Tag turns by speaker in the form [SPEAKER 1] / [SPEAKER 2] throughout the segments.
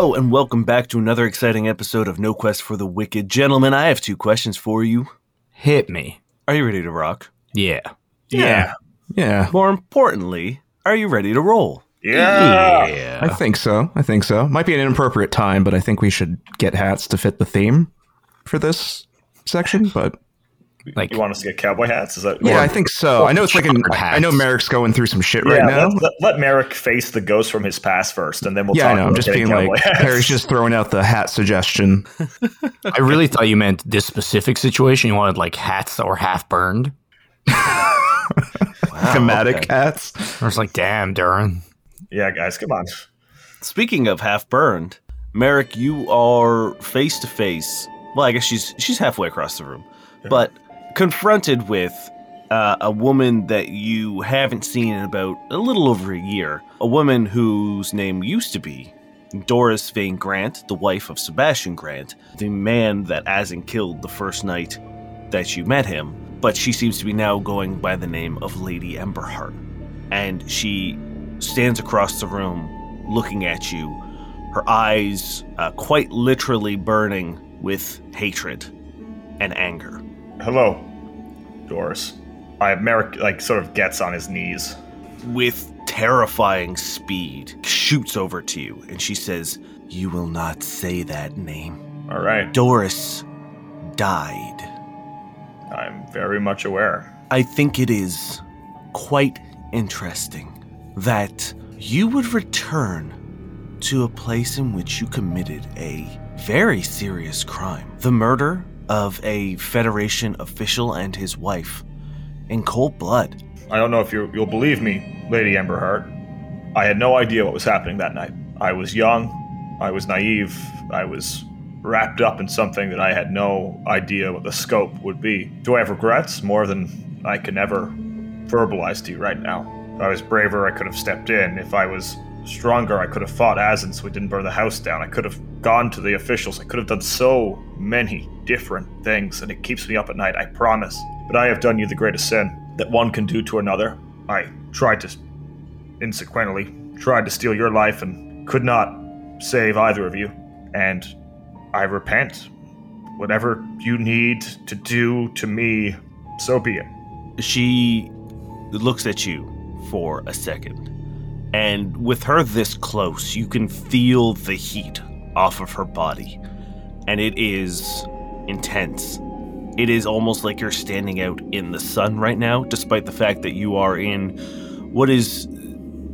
[SPEAKER 1] Hello, and welcome back to another exciting episode of No Quest for the Wicked. Gentlemen, I have two questions for you.
[SPEAKER 2] Hit me.
[SPEAKER 1] Are you ready to rock?
[SPEAKER 2] Yeah.
[SPEAKER 3] Yeah.
[SPEAKER 4] Yeah,
[SPEAKER 1] More importantly, are you ready to roll?
[SPEAKER 3] Yeah.
[SPEAKER 4] I think so. I think so. Might be an inappropriate time, but I think we should get hats to fit the theme for this section. But
[SPEAKER 2] Like
[SPEAKER 3] You want us to get cowboy hats? Is that
[SPEAKER 4] yeah, I think so. I know it's like an. I know Merrick's going through some shit right now.
[SPEAKER 3] Let, let, let Merrick face the ghost from his past first, and then we'll
[SPEAKER 4] yeah,
[SPEAKER 3] talk
[SPEAKER 4] I know. I'm just being like
[SPEAKER 3] hats.
[SPEAKER 4] Harry's just throwing out the hat suggestion.
[SPEAKER 2] I really thought you meant this specific situation. You wanted like hats that were half burned.
[SPEAKER 4] Thematic
[SPEAKER 1] okay.
[SPEAKER 4] hats.
[SPEAKER 2] I was like, damn, Durrin.
[SPEAKER 3] yeah, guys, come on.
[SPEAKER 1] Speaking of half burned, Merrick, you are face to face. Well, I guess she's she's halfway across the room, but confronted with uh, a woman that you haven't seen in about a little over a year. A woman whose name used to be Doris Vane Grant, the wife of Sebastian Grant, the man that Asin killed the first night that you met him. But she seems to be now going by the name of Lady Emberheart, and she stands across the room looking at you, her eyes uh, quite literally burning with hatred and anger.
[SPEAKER 3] Hello, Doris. I Merrick like sort of gets on his knees.
[SPEAKER 1] With terrifying speed, shoots over to you, and she says, You will not say that name.
[SPEAKER 3] All right,
[SPEAKER 1] Doris died.
[SPEAKER 3] I'm very much aware.
[SPEAKER 1] I think it is quite interesting that you would return to a place in which you committed a very serious crime the murder of a Federation official and his wife in cold blood.
[SPEAKER 3] I don't know if you you'll believe me, Lady Emberheart. I had no idea what was happening that night. I was young, I was naive, I was wrapped up in something that I had no idea what the scope would be. Do I have regrets? More than I can ever verbalize to you right now. If I was braver, I could have stepped in. If I was stronger, I could have fought Asin so we didn't burn the house down. I could have gone to the officials. I could have done so many different things, and it keeps me up at night, I promise. But I have done you the greatest sin that one can do to another. I tried to, insequentially, tried to steal your life and could not save either of you. And I repent. Whatever you need to do to me, so be it.
[SPEAKER 1] She looks at you for a second. And with her this close, you can feel the heat off of her body. And it is intense. It is almost like you're standing out in the sun right now, despite the fact that you are in what is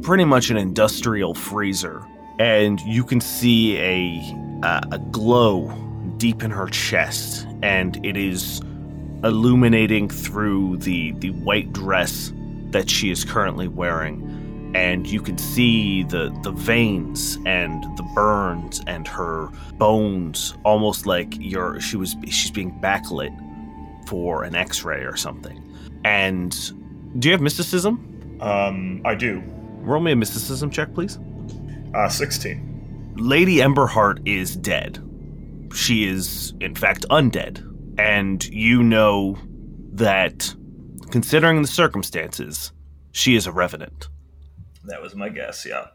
[SPEAKER 1] pretty much an industrial freezer. And you can see a, uh, a glow deep in her chest, and it is illuminating through the the white dress that she is currently wearing and you can see the the veins and the burns and her bones almost like you're she was she's being backlit for an x-ray or something and do you have mysticism
[SPEAKER 3] Um, I do.
[SPEAKER 1] roll me a mysticism check please
[SPEAKER 3] Uh, 16.
[SPEAKER 1] Lady Emberheart is dead. She is, in fact, undead. And you know that, considering the circumstances, she is a revenant.
[SPEAKER 3] That was my guess, yeah.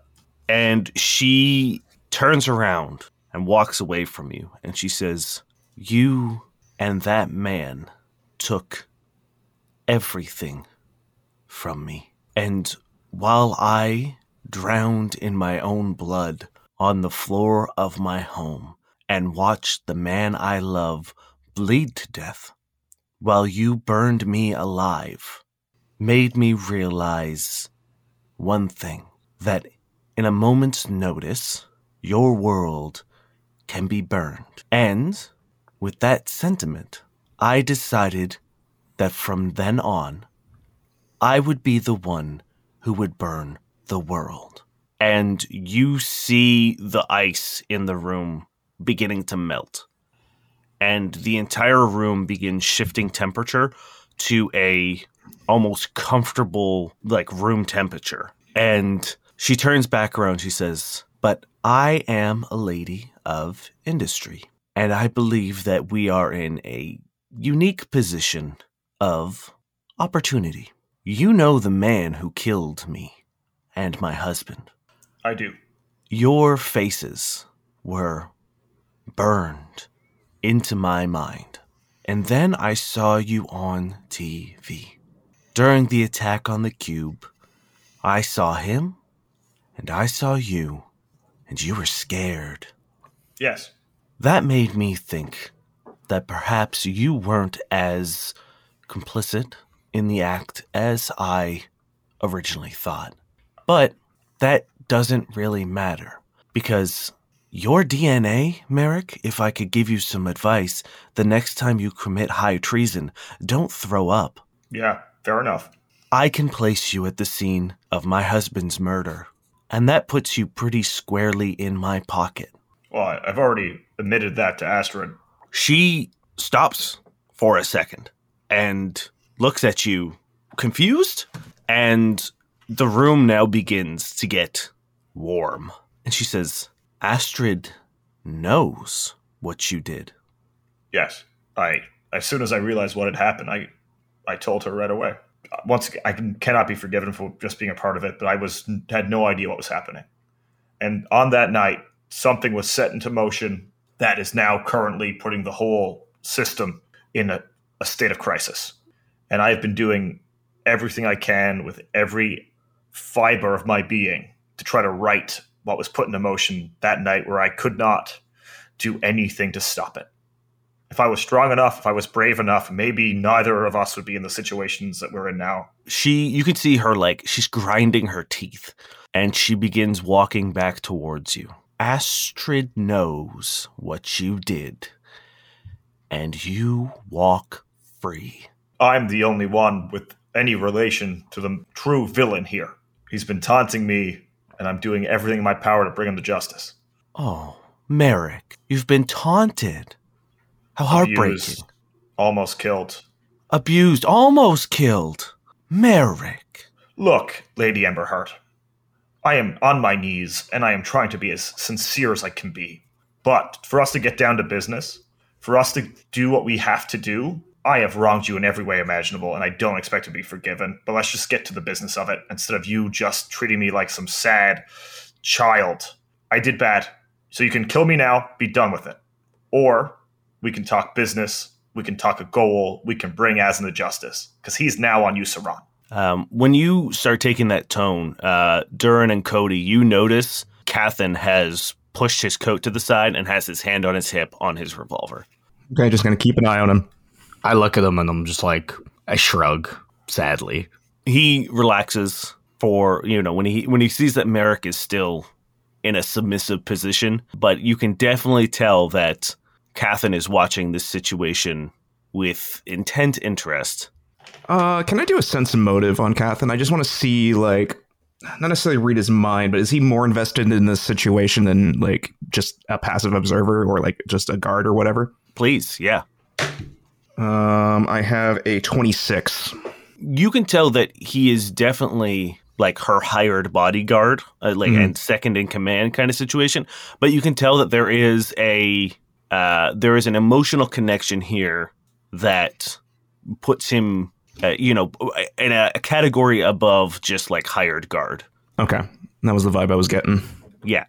[SPEAKER 1] And she turns around and walks away from you. And she says, You and that man took everything from me. And while I drowned in my own blood on the floor of my home and watched the man I love bleed to death, while you burned me alive, made me realize one thing that in a moment's notice, your world can be burned. And with that sentiment, I decided that from then on, I would be the one who would burn the world. And you see the ice in the room beginning to melt. And the entire room begins shifting temperature to a almost comfortable like room temperature. And she turns back around, she says, "But I am a lady of industry, and I believe that we are in a unique position of opportunity. You know the man who killed me and my husband.
[SPEAKER 3] I do.
[SPEAKER 1] Your faces were burned into my mind. And then I saw you on TV. During the attack on the cube, I saw him and I saw you, and you were scared.
[SPEAKER 3] Yes.
[SPEAKER 1] That made me think that perhaps you weren't as complicit in the act as I originally thought. But that doesn't really matter because your DNA, Merrick, if I could give you some advice, the next time you commit high treason, don't throw up.
[SPEAKER 3] Yeah, fair enough.
[SPEAKER 1] I can place you at the scene of my husband's murder, and that puts you pretty squarely in my pocket.
[SPEAKER 3] Well, I've already admitted that to Astrid.
[SPEAKER 1] She stops for a second and looks at you confused, and the room now begins to get warm. And she says, Astrid knows what you did.
[SPEAKER 3] Yes. I as soon as I realized what had happened, I I told her right away. Once again, I can, cannot be forgiven for just being a part of it, but I was had no idea what was happening. And on that night, something was set into motion that is now currently putting the whole system in a, a state of crisis. And I have been doing everything I can with every fiber of my being to try to right what was put into motion that night where I could not do anything to stop it if I was strong enough, if I was brave enough, maybe neither of us would be in the situations that we're in now.
[SPEAKER 1] She, you can see her like, she's grinding her teeth, and she begins walking back towards you. Astrid knows what you did, and you walk free.
[SPEAKER 3] I'm the only one with any relation to the true villain here. He's been taunting me, and I'm doing everything in my power to bring him to justice.
[SPEAKER 1] Oh, Merrick, you've been taunted. How heartbreaking.
[SPEAKER 3] Abused, almost killed.
[SPEAKER 1] Abused, almost killed. Merrick.
[SPEAKER 3] Look, Lady Emberheart, I am on my knees, and I am trying to be as sincere as I can be. But for us to get down to business, for us to do what we have to do, I have wronged you in every way imaginable, and I don't expect to be forgiven. But let's just get to the business of it instead of you just treating me like some sad child. I did bad, so you can kill me now, be done with it. Or we can talk business, we can talk a goal, we can bring Azan to justice, because he's now on Euceron.
[SPEAKER 1] Um, when you start taking that tone, uh, Durrin and Cody, you notice Cathan has pushed his coat to the side and has his hand on his hip on his revolver.
[SPEAKER 4] Okay, just gonna keep an eye on him.
[SPEAKER 2] I look at him and I'm just like, I shrug sadly.
[SPEAKER 1] He relaxes for you know when he when he sees that Merrick is still in a submissive position, but you can definitely tell that Cathan is watching this situation with intent interest.
[SPEAKER 4] Uh, can I do a sense of motive on Cathan? I just want to see, like, not necessarily read his mind, but is he more invested in this situation than like just a passive observer or like just a guard or whatever?
[SPEAKER 1] Please, yeah.
[SPEAKER 4] Um, I have a twenty-six.
[SPEAKER 1] you can tell that he is definitely like her hired bodyguard, uh, like
[SPEAKER 4] Mhm.
[SPEAKER 1] and second in command kind of situation. But you can tell that there is a uh, there is an emotional connection here that puts him, uh, you know, in a, a category above just like hired guard.
[SPEAKER 4] Okay, that was the vibe I was getting.
[SPEAKER 1] Yeah.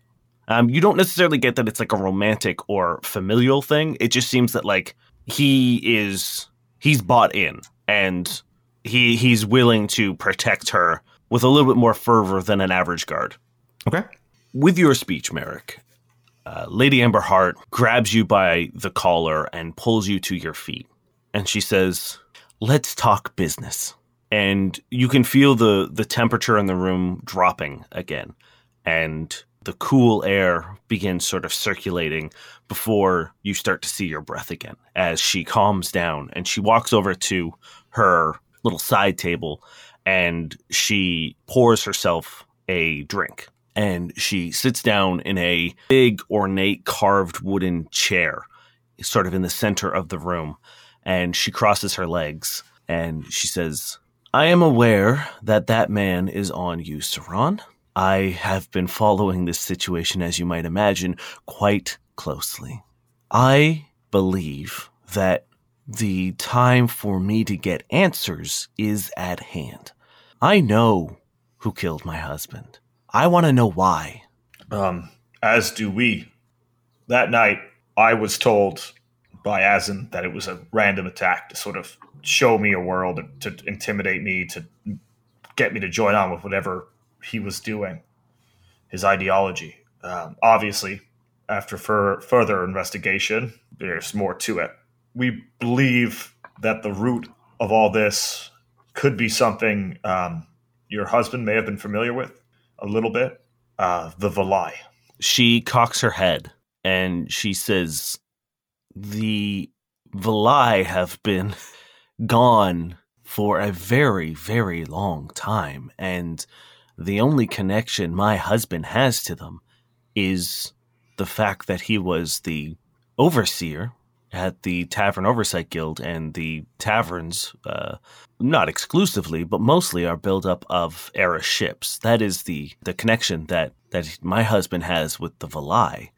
[SPEAKER 1] Um, you don't necessarily get that it's like a romantic or familial thing. It just seems that like he is he's bought in and he he's willing to protect her with a little bit more fervor than an average guard.
[SPEAKER 4] Okay.
[SPEAKER 1] With your speech, Merrick, uh, Lady Emberheart grabs you by the collar and pulls you to your feet. And she says, Let's talk business. And you can feel the, the temperature in the room dropping again. And the cool air begins sort of circulating before you start to see your breath again as she calms down and she walks over to her little side table and she pours herself a drink and she sits down in a big ornate carved wooden chair sort of in the center of the room and she crosses her legs and she says i am aware that that man is on Euceron. I have been following this situation as you might imagine quite closely. I believe that the time for me to get answers is at hand. I know who killed my husband I want to know why.
[SPEAKER 3] Um, as do we. that night, I was told by Azin that it was a random attack to sort of show me a world, to intimidate me, to get me to join on with whatever he was doing, his ideology. Um, obviously, after fur- further investigation, there's more to it. We believe that the root of all this could be something um, your husband may have been familiar with a little bit uh, the Valai.
[SPEAKER 1] She cocks her head and she says, The Valai have been gone for a very, very long time. And the only connection my husband has to them is the fact that he was the overseer at the Tavern Oversight Guild, and the taverns, uh, not exclusively, but mostly, are built up of era ships. That is the the connection that that my husband has with the Valai.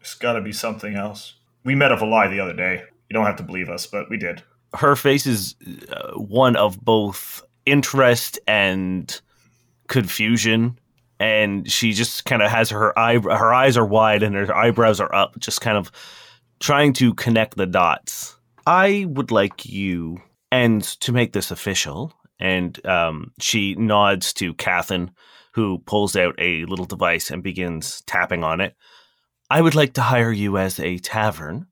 [SPEAKER 3] It's got to be something else. We met a Valai the other day. You don't have to believe us, but we did.
[SPEAKER 1] Her face is uh, one of both interest and confusion and she just kind of has her eye her eyes are wide and her eyebrows are up just kind of trying to connect the dots. I would like you, and to make this official, and um, she nods to Cathin, who pulls out a little device and begins tapping on it. I would like to hire you as a tavern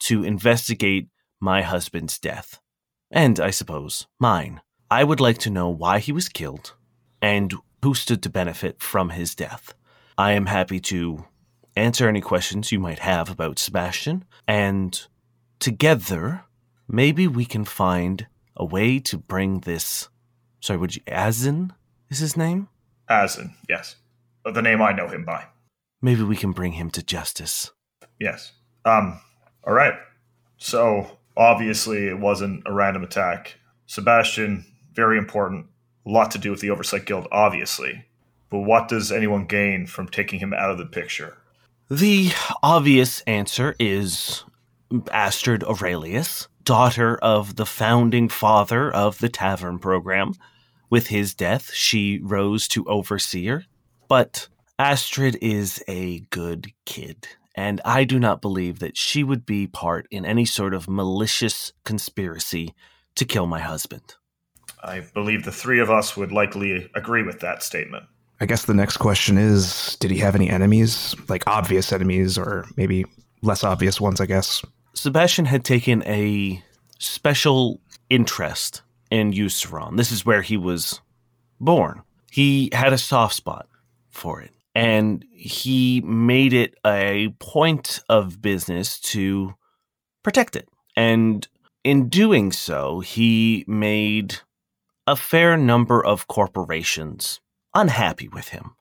[SPEAKER 1] to investigate my husband's death, and I suppose mine. I would like to know why he was killed and who stood to benefit from his death. I am happy to answer any questions you might have about Sebastian, and together, maybe we can find a way to bring this. Sorry, would you. Azin is his name?
[SPEAKER 3] Azin, yes. The name I know him by.
[SPEAKER 1] Maybe we can bring him to justice.
[SPEAKER 3] Yes. Um, all right. So, obviously, it wasn't a random attack. Sebastian, very important. A lot to do with the Oversight Guild, obviously. But what does anyone gain from taking him out of the picture?
[SPEAKER 1] The obvious answer is Astrid Aurelius, daughter of the founding father of the tavern program. With his death, she rose to overseer. But Astrid is a good kid, and I do not believe that she would be part in any sort of malicious conspiracy to kill my husband.
[SPEAKER 3] I believe the three of us would likely agree with that statement.
[SPEAKER 4] I guess the next question is Did he have any enemies? Like obvious enemies, or maybe less obvious ones, I guess.
[SPEAKER 1] Sebastian had taken a special interest in Euceron. This is where he was born. He had a soft spot for it, and he made it a point of business to protect it. And in doing so, he made a fair number of corporations unhappy with him.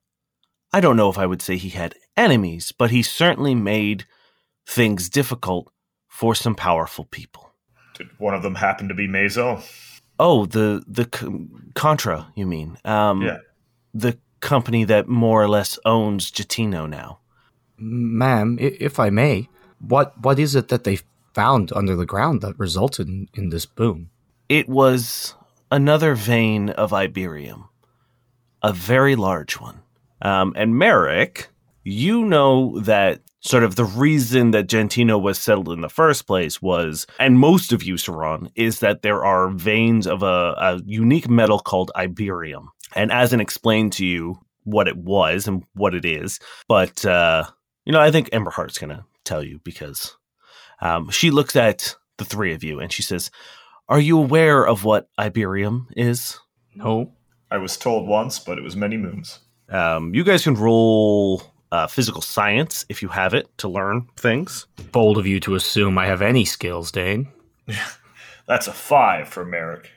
[SPEAKER 1] I don't know if I would say he had enemies, but he certainly made things difficult for some powerful people.
[SPEAKER 3] Did one of them happen to be Mazo?
[SPEAKER 1] Oh, the the Contra, you mean? Um,
[SPEAKER 3] yeah.
[SPEAKER 1] The company that more or less owns Gentino now.
[SPEAKER 2] Ma'am, if I may, what what is it that they found under the ground that resulted in, in this boom?
[SPEAKER 1] It was another vein of Iberium a very large one. Um, and Merrick, you know that sort of the reason that Gentino was settled in the first place was, and most of Euceron, is that there are veins of a, a unique metal called Iberium. And Azin explained to you what it was and what it is. But, uh, you know, I think Emberheart's going to tell you because um, she looks at the three of you and she says, Are you aware of what Iberium is?
[SPEAKER 2] No.
[SPEAKER 3] I was told once, but it was many moons.
[SPEAKER 1] Um, you guys can roll uh, physical science if you have it to learn things.
[SPEAKER 2] Bold of you to assume I have any skills, Dane.
[SPEAKER 3] That's a five for Merrick.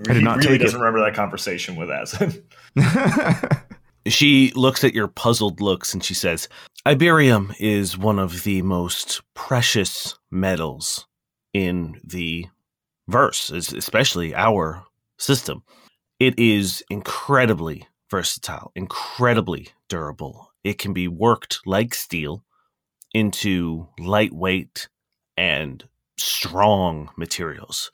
[SPEAKER 4] I did
[SPEAKER 3] he
[SPEAKER 4] not
[SPEAKER 3] really
[SPEAKER 4] take
[SPEAKER 3] doesn't
[SPEAKER 4] it.
[SPEAKER 3] remember that conversation with Azin.
[SPEAKER 1] She looks at your puzzled looks and she says, Iberium is one of the most precious metals in the verse, especially our system. It is incredibly versatile, incredibly durable. It can be worked like steel into lightweight and strong materials.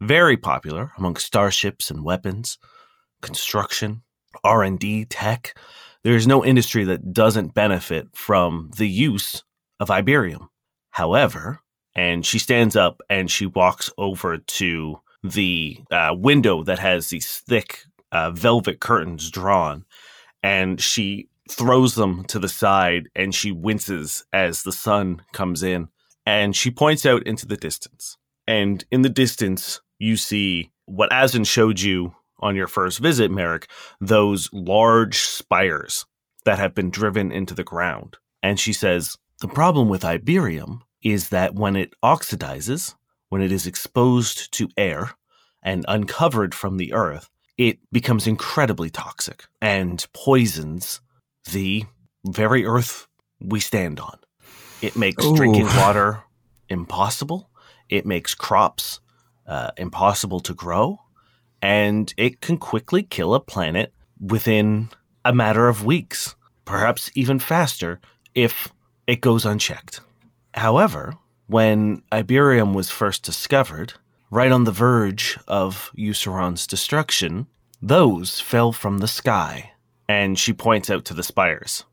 [SPEAKER 1] Very popular among starships and weapons, construction, R&D, tech. There's no industry that doesn't benefit from the use of Iberium. However, and she stands up and she walks over to the uh, window that has these thick uh, velvet curtains drawn, and she throws them to the side and she winces as the sun comes in and she points out into the distance. And in the distance, you see what Asin showed you on your first visit, Merrick, those large spires that have been driven into the ground. And she says, The problem with Iberium is that when it oxidizes, when it is exposed to air and uncovered from the earth, it becomes incredibly toxic and poisons the very earth we stand on. It makes
[SPEAKER 4] Ooh.
[SPEAKER 1] drinking water impossible. It makes crops uh, impossible to grow. And it can quickly kill a planet within a matter of weeks, perhaps even faster if it goes unchecked. However, when Iberium was first discovered, right on the verge of Euceron's destruction, those fell from the sky. And she points out to the spires.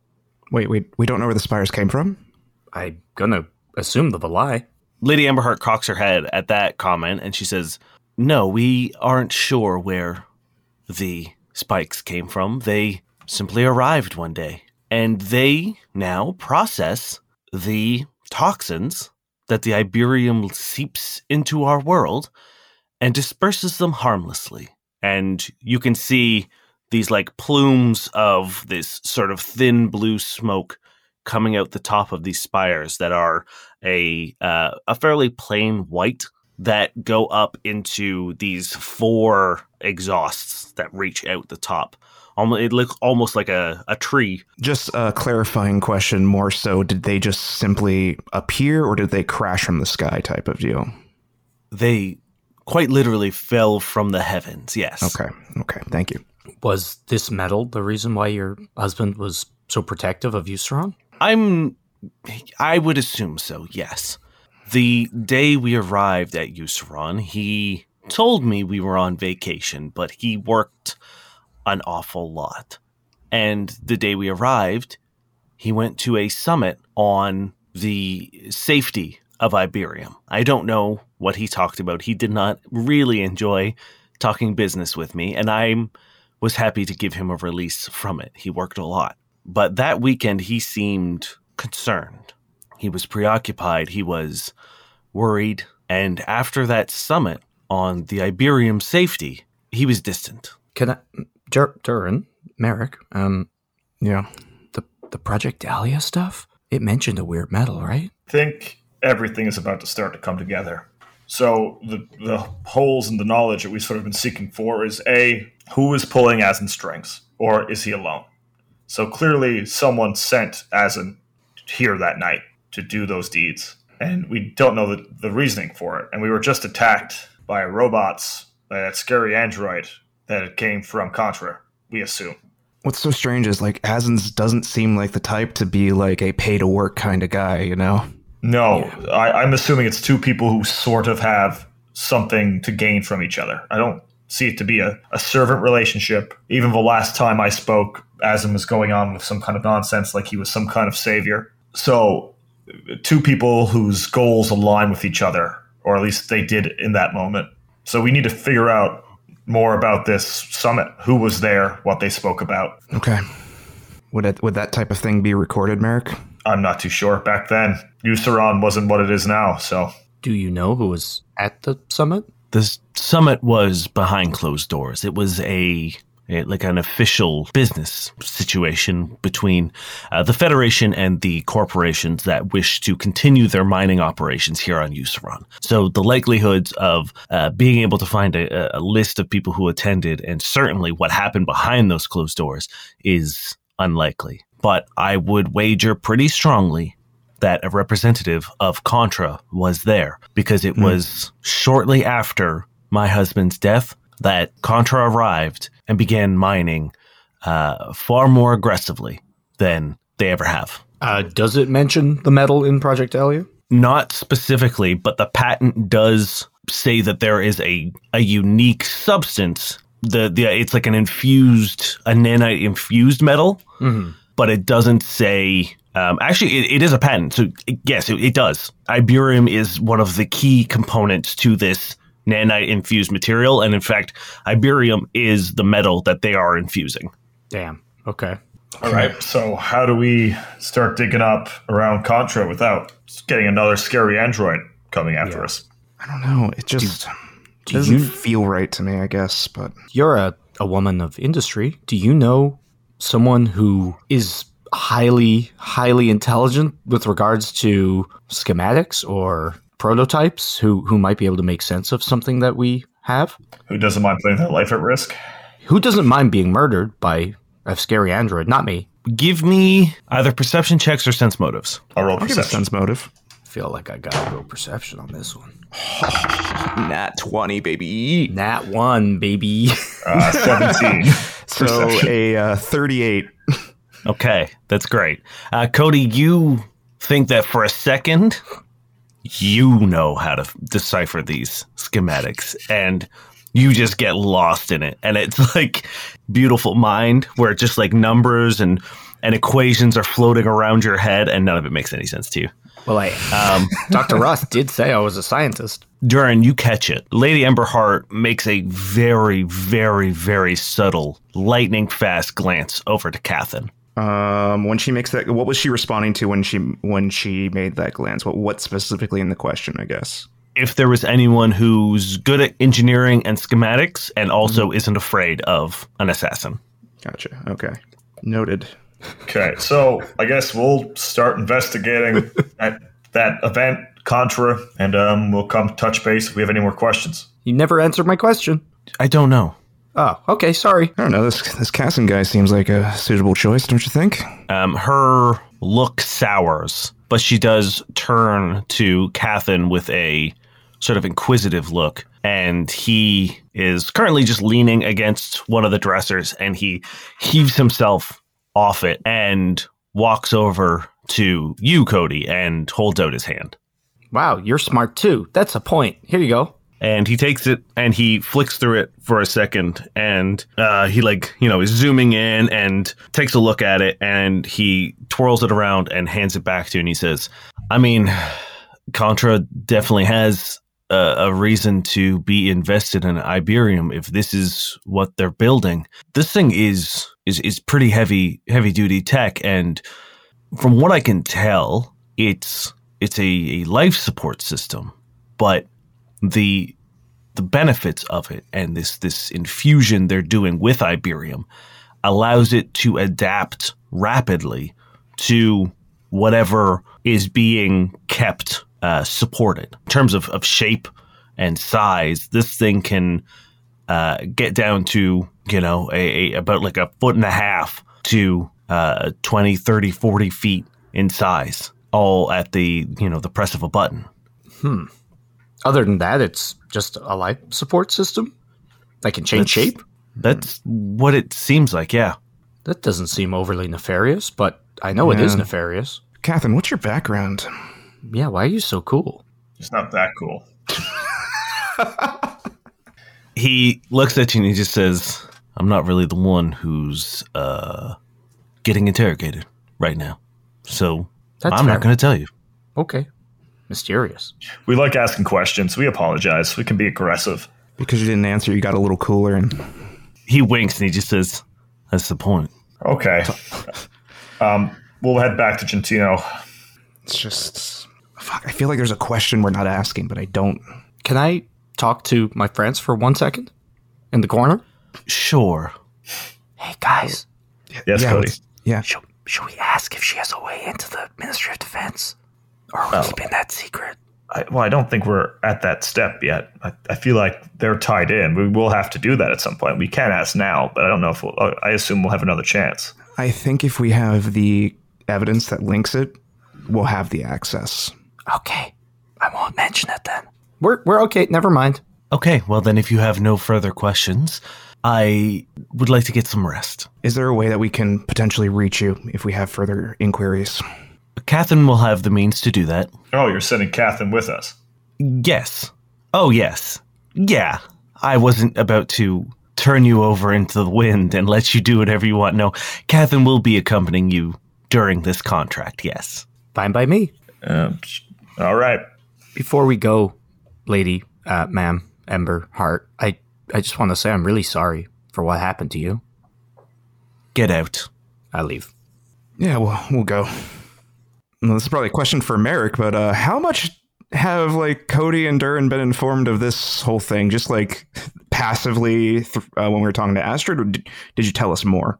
[SPEAKER 4] Wait, we we don't know where the spires came from.
[SPEAKER 2] I'm gonna assume the Valai.
[SPEAKER 1] Lady Emberheart cocks her head at that comment and she says, No, we aren't sure where the spikes came from. They simply arrived one day. And they now process the toxins that the Iberium seeps into our world and disperses them harmlessly. And you can see these like plumes of this sort of thin blue smoke coming out the top of these spires that are a uh, a fairly plain white that go up into these four exhausts that reach out the top. Almost, it looks almost like a, a tree.
[SPEAKER 4] Just a clarifying question. More so, did they just simply appear, or did they crash from the sky? Type of deal.
[SPEAKER 1] They quite literally fell from the heavens. Yes.
[SPEAKER 4] Okay. Okay. Thank you.
[SPEAKER 2] Was this metal the reason why your husband was so protective of Euceron?
[SPEAKER 1] I'm. I would assume so. Yes. The day we arrived at Euceron, he told me we were on vacation, but he worked an awful lot. And the day we arrived, he went to a summit on the safety of Iberium. I don't know what he talked about. He did not really enjoy talking business with me, and I was happy to give him a release from it. He worked a lot. But that weekend, he seemed concerned. He was preoccupied. He was worried. And after that summit on the Iberium safety, he was distant.
[SPEAKER 2] Can I, Dur- Durrin, Merrick, um,
[SPEAKER 4] Yeah.
[SPEAKER 2] the the Project Dahlia stuff? It mentioned a weird metal, right?
[SPEAKER 3] think everything is about to start to come together. So the the holes in the knowledge that we've sort of been seeking for is a who is pulling Asin strings, or is he alone? So clearly, someone sent Asin here that night to do those deeds, and we don't know the, the reasoning for it. And we were just attacked by robots, by that scary android that it came from Contra. We assume.
[SPEAKER 4] What's so strange is like Azens doesn't seem like the type to be like a pay to work kind of guy, you know?
[SPEAKER 3] No, I, I'm assuming it's two people who sort of have something to gain from each other. I don't see it to be a, a servant relationship. Even the last time I spoke, Azim was going on with some kind of nonsense like he was some kind of savior. So, two people whose goals align with each other, or at least they did in that moment. So, we need to figure out more about this summit. Who was there, what they spoke about.
[SPEAKER 4] Okay. Would it, would that type of thing be recorded, Merrick?
[SPEAKER 3] I'm not too sure. Back then, Euceron wasn't what it is now, so.
[SPEAKER 2] Do you know who was at the summit?
[SPEAKER 1] The summit was behind closed doors. It was a, like an official business situation between uh, the Federation and the corporations that wish to continue their mining operations here on Euceron. So the likelihoods of uh, being able to find a, a list of people who attended and certainly what happened behind those closed doors is unlikely. But I would wager pretty strongly that a representative of Contra was there because it was shortly after my husband's death that Contra arrived and began mining uh, far more aggressively than they ever have.
[SPEAKER 2] Uh, does it mention the metal in Project Dahlia?
[SPEAKER 1] Not specifically, but the patent does say that there is a, a unique substance. The, the it's like an infused a nanite infused metal,
[SPEAKER 2] Mm-hmm.
[SPEAKER 1] but it doesn't say Um, actually, it, it is a patent. So, yes, it, it does. Iberium is one of the key components to this nanite infused material. And in fact, Iberium is the metal that they are infusing.
[SPEAKER 2] Damn. Okay.
[SPEAKER 3] All right. So, how do we start digging up around Contra without getting another scary android coming after
[SPEAKER 2] Yeah.
[SPEAKER 3] us?
[SPEAKER 4] I don't know. It just
[SPEAKER 2] do
[SPEAKER 4] doesn't
[SPEAKER 2] you-
[SPEAKER 4] feel right to me. I guess, but
[SPEAKER 2] You're a, a woman of industry. Do you know someone who is highly, highly intelligent with regards to schematics or prototypes who, who might be able to make sense of something that we have?
[SPEAKER 3] Who doesn't mind putting their life at risk?
[SPEAKER 2] Who doesn't mind being murdered by a scary android? Not me.
[SPEAKER 1] Give me either perception checks or sense motives.
[SPEAKER 3] I'll roll
[SPEAKER 4] I'll give a
[SPEAKER 3] perception.
[SPEAKER 4] sense motive.
[SPEAKER 2] I feel like I gotta go perception on this one.
[SPEAKER 4] Nat twenty, baby.
[SPEAKER 2] Nat one, baby.
[SPEAKER 3] Uh, 17.
[SPEAKER 4] So
[SPEAKER 3] Perception.
[SPEAKER 4] a uh, thirty-eight.
[SPEAKER 1] Okay, that's great. Uh, Cody, you think that for a second, you know how to decipher these schematics, and you just get lost in it. And it's like beautiful mind, where it's just like numbers and and equations are floating around your head, and none of it makes any sense to you.
[SPEAKER 2] well, I,
[SPEAKER 1] Um,
[SPEAKER 2] Dr. Ross did say I was a scientist.
[SPEAKER 1] Durrin, you catch it. Lady Emberheart makes a very, very, very subtle, lightning fast glance over to Cathin.
[SPEAKER 4] Um, when she makes that, what was she responding to when she when she made that glance? What what specifically in the question? I guess.
[SPEAKER 1] if there was anyone who's good at engineering and schematics and also isn't afraid of an assassin.
[SPEAKER 4] Gotcha. Okay. Noted.
[SPEAKER 3] Okay, so I guess we'll start investigating at that event, Contra, and um, we'll come touch base if we have any more questions.
[SPEAKER 2] You never answered my question.
[SPEAKER 1] I don't know.
[SPEAKER 2] Oh, okay, sorry.
[SPEAKER 4] I don't know. This this Casson guy seems like a suitable choice, don't you think?
[SPEAKER 1] Um, her look sours, but she does turn to Cathin with a sort of inquisitive look. And he is currently just leaning against one of the dressers and he heaves himself off it and walks over to you, Cody, and holds out his hand.
[SPEAKER 2] Wow, you're smart too. That's a point. Here you go.
[SPEAKER 1] And he takes it and he flicks through it for a second and uh, he like you know is zooming in and takes a look at it and he twirls it around and hands it back to you and he says i mean contra definitely has a, a reason to be invested in iberium if this is what they're building. This thing is is is pretty heavy heavy duty tech and from what i can tell it's it's a, a life support system but the the benefits of it and this this infusion they're doing with Iberium allows it to adapt rapidly to whatever is being kept uh, supported in terms of, of shape and size. This thing can uh, get down to you know a, a about like a foot and a half to uh, 20 30 40 feet in size all at the you know the press of a button
[SPEAKER 2] Other than that, it's just a life support system that can change
[SPEAKER 1] That's-
[SPEAKER 2] shape.
[SPEAKER 1] that's what it seems like yeah
[SPEAKER 2] That doesn't seem overly nefarious, but I know it is nefarious.
[SPEAKER 4] Catherine, what's your background?
[SPEAKER 2] Yeah, why are you so cool?
[SPEAKER 3] It's not that cool.
[SPEAKER 1] he looks at you and he just says, "I'm not really the one who's uh, getting interrogated right now, so
[SPEAKER 2] That's
[SPEAKER 1] I'm
[SPEAKER 2] fair.
[SPEAKER 1] not going to tell you."
[SPEAKER 2] Okay. Mysterious.
[SPEAKER 3] We like asking questions. We apologize. We can be aggressive.
[SPEAKER 4] Because you didn't answer, you got a little cooler, and
[SPEAKER 1] He winks and he just says, "That's the point."
[SPEAKER 3] Okay. Um, we'll head back to Gentino.
[SPEAKER 4] it's just fuck. I feel like there's a question we're not asking, but I don't.
[SPEAKER 2] Can I talk to my friends for one second? In the corner?
[SPEAKER 1] Sure.
[SPEAKER 2] Hey guys,
[SPEAKER 3] Yes,
[SPEAKER 4] yeah,
[SPEAKER 3] Cody.
[SPEAKER 4] Yeah.
[SPEAKER 2] should, should we ask if she has a way into the Ministry of Defense? Or are we keeping that secret?
[SPEAKER 3] I, well, I don't think we're at that step yet. I, I feel like they're tied in. We will have to do that at some point. We can ask now, but I don't know if we'll. uh, I assume we'll have another chance.
[SPEAKER 4] I think if we have the evidence that links it, we'll have the access.
[SPEAKER 2] Okay. I won't mention it then. We're, we're okay. Never mind.
[SPEAKER 1] Okay. Well, then, if you have no further questions, I would like to get some rest.
[SPEAKER 4] Is there a way that we can potentially reach you if we have further inquiries?
[SPEAKER 1] Catherine will have the means to do that.
[SPEAKER 3] Oh, you're sending Catherine with us.
[SPEAKER 1] Yes. Oh, yes. Yeah. I wasn't about to turn you over into the wind and let you do whatever you want. No, Catherine will be accompanying you during this contract. Yes.
[SPEAKER 2] Fine by me.
[SPEAKER 3] Um, all right.
[SPEAKER 2] Before we go, lady, uh, ma'am, Emberheart, I, I just want to say I'm really sorry for what happened to you.
[SPEAKER 1] Get out.
[SPEAKER 2] I leave.
[SPEAKER 4] Yeah, well, we'll go. Well, this is probably a question for Merrick, but uh, how much have like Cody and Durrin been informed of this whole thing? Just like passively th- uh, when we were talking to Astrid, or did, did you tell us more?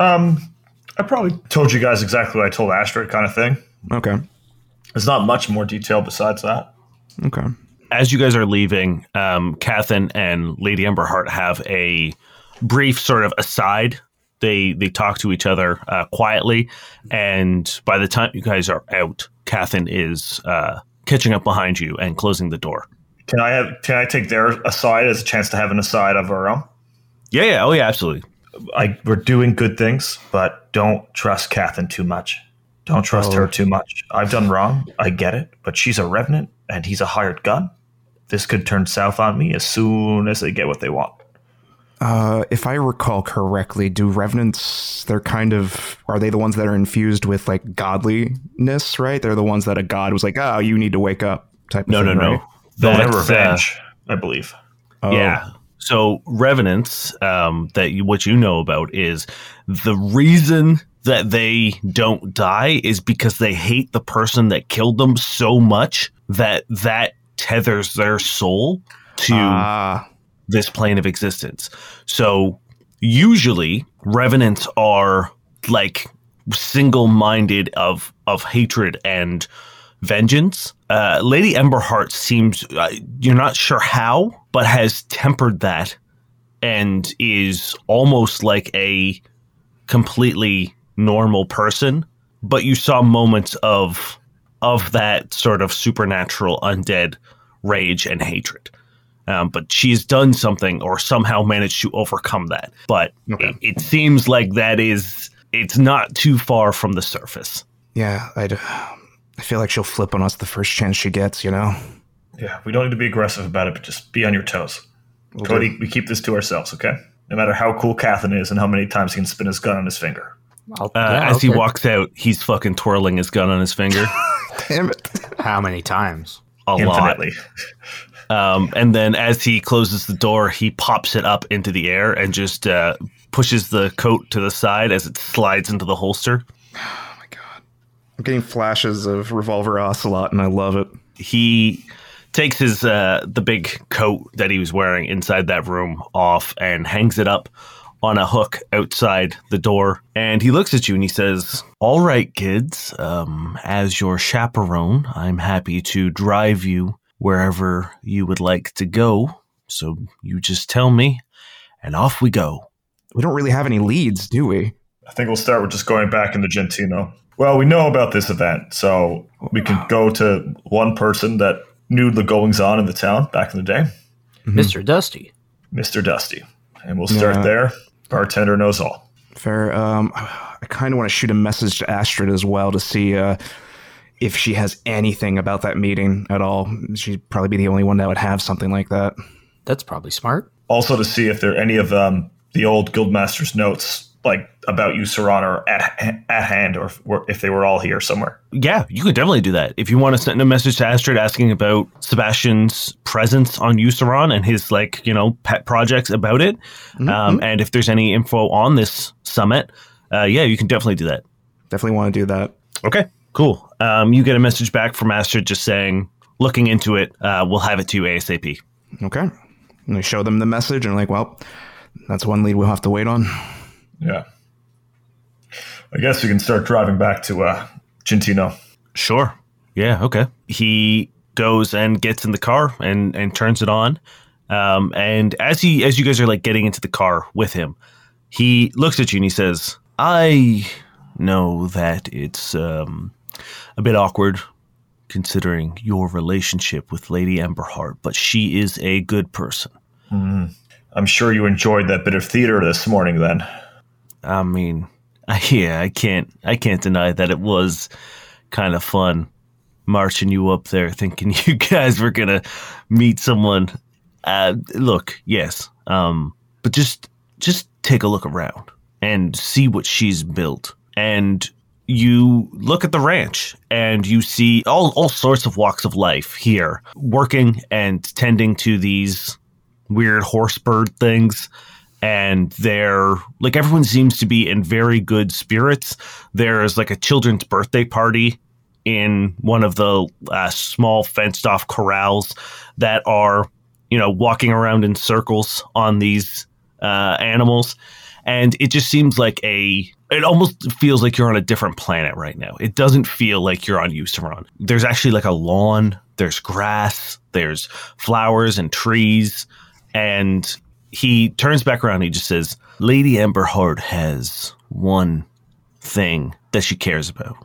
[SPEAKER 3] Um, I probably told you guys exactly what I told Astrid, kind of thing.
[SPEAKER 4] Okay.
[SPEAKER 3] There's not much more detail besides that.
[SPEAKER 4] Okay.
[SPEAKER 1] As you guys are leaving, um, Catherine and Lady Emberheart have a brief sort of aside. They they talk to each other uh, quietly, and by the time you guys are out, Catherine is uh, catching up behind you and closing the door.
[SPEAKER 3] Can I have? Can I take their aside as a chance to have an aside of our own?
[SPEAKER 1] Yeah, yeah, oh yeah, absolutely.
[SPEAKER 3] I we're doing good things, but don't trust Catherine too much. Don't trust her too much. I've done wrong. I get it, but she's a revenant and he's a hired gun. This could turn south on me as soon as they get what they want.
[SPEAKER 4] Uh, if I recall correctly, do revenants? They're kind of are they the ones that are infused with like godliness? Right? They're the ones that a god was like, "Oh, you need to wake up." Type. Of
[SPEAKER 1] No, no,
[SPEAKER 4] thing,
[SPEAKER 1] no.
[SPEAKER 4] right?
[SPEAKER 3] They'll
[SPEAKER 1] That's,
[SPEAKER 3] have
[SPEAKER 1] uh,
[SPEAKER 3] I believe.
[SPEAKER 4] Oh,
[SPEAKER 1] Yeah. So revenants, um, that you, what you know about is the reason that they don't die is because they hate the person that killed them so much that that tethers their soul to
[SPEAKER 4] Ah,
[SPEAKER 1] this plane of existence. So usually revenants are like single-minded of of hatred and vengeance. Uh, Lady Emberheart seems uh, you're not sure how, but has tempered that and is almost like a completely normal person. But you saw moments of of that sort of supernatural undead rage and hatred. Um, but she's done something or somehow managed to overcome that. But
[SPEAKER 4] Okay.
[SPEAKER 1] it, it seems like that is it's not too far from the surface.
[SPEAKER 4] yeah. I I feel like she'll flip on us the first chance she gets. You know.
[SPEAKER 3] Yeah, we don't need to be aggressive about it, but just be on your toes.
[SPEAKER 4] Will do.
[SPEAKER 3] Cody, we keep this to ourselves, okay? No matter how cool Catherine is and how many times he can spin his gun on his finger.
[SPEAKER 1] Uh,
[SPEAKER 2] yeah,
[SPEAKER 1] as he walks out, he's fucking twirling his gun on his finger
[SPEAKER 4] Damn it.
[SPEAKER 2] How many times?
[SPEAKER 1] a lot. Um, and then as he closes the door, he pops it up into the air and just uh, pushes the coat to the side as it slides into the holster. Oh my god!
[SPEAKER 4] I'm getting flashes of Revolver Ocelot, and I love it.
[SPEAKER 1] he takes his uh, the big coat that he was wearing inside that room off and hangs it up on a hook outside the door and he looks at you and he says all right kids um, as your chaperone i'm happy to drive you wherever you would like to go so you just tell me and off we go
[SPEAKER 4] We don't really have any leads, do we?
[SPEAKER 3] I think we'll start with just going back into Gentino. Well, we know about this event, so we can go to one person that knew the goings on in the town back in the day,
[SPEAKER 2] Mr. Dusty.
[SPEAKER 3] Mr. Dusty. And we'll start
[SPEAKER 4] Yeah.
[SPEAKER 3] there. Bartender knows all.
[SPEAKER 4] Fair. Um, I kind of want to shoot a message to Astrid as well to see uh, if she has anything about that meeting at all. She'd probably be the only one that would have something like that.
[SPEAKER 2] That's probably smart.
[SPEAKER 3] Also, to see if there are any of um, the old guildmaster's notes, like about Euceron, are at, at hand, or if, were- if they were all here somewhere.
[SPEAKER 1] yeah you could definitely do that if you want to send a message to astrid asking about sebastian's presence on Euceron and his like you know pet projects about it um, and if there's any info on this summit uh, yeah you can definitely do that
[SPEAKER 4] Definitely want to do that.
[SPEAKER 1] Okay, cool. Um, you get a message back from Astrid just saying, looking into it, uh, we'll have it to you ASAP.
[SPEAKER 4] Okay. And I show them the message, and like, well, that's one lead we'll have to wait on.
[SPEAKER 3] Yeah. I guess we can start driving back to uh, Gentino.
[SPEAKER 1] Sure. Yeah, okay. He goes and gets in the car and, and turns it on. Um, and as he as you guys are like getting into the car with him, he looks at you and he says, I know that it's um, a bit awkward considering your relationship with Lady Emberheart, but she is a good person.
[SPEAKER 3] I'm sure you enjoyed that bit of theater this morning then.
[SPEAKER 1] I mean, yeah, I can't, I can't deny that it was kind of fun marching you up there, thinking you guys were gonna meet someone. Uh, look, yes, um, but just, just take a look around and see what she's built. And you look at the ranch and you see all, all sorts of walks of life here working and tending to these weird horse bird things. And they're like everyone seems to be in very good spirits. There's like a children's birthday party in one of the uh, small fenced off corrals that are you know walking around in circles on these uh, animals. And it just seems like a it almost feels like you're on a different planet right now. It doesn't feel like you're on Euceron. There's actually like a lawn, there's grass, there's flowers and trees, and he turns back around and he just says, Lady Emberheart has one thing that she cares about.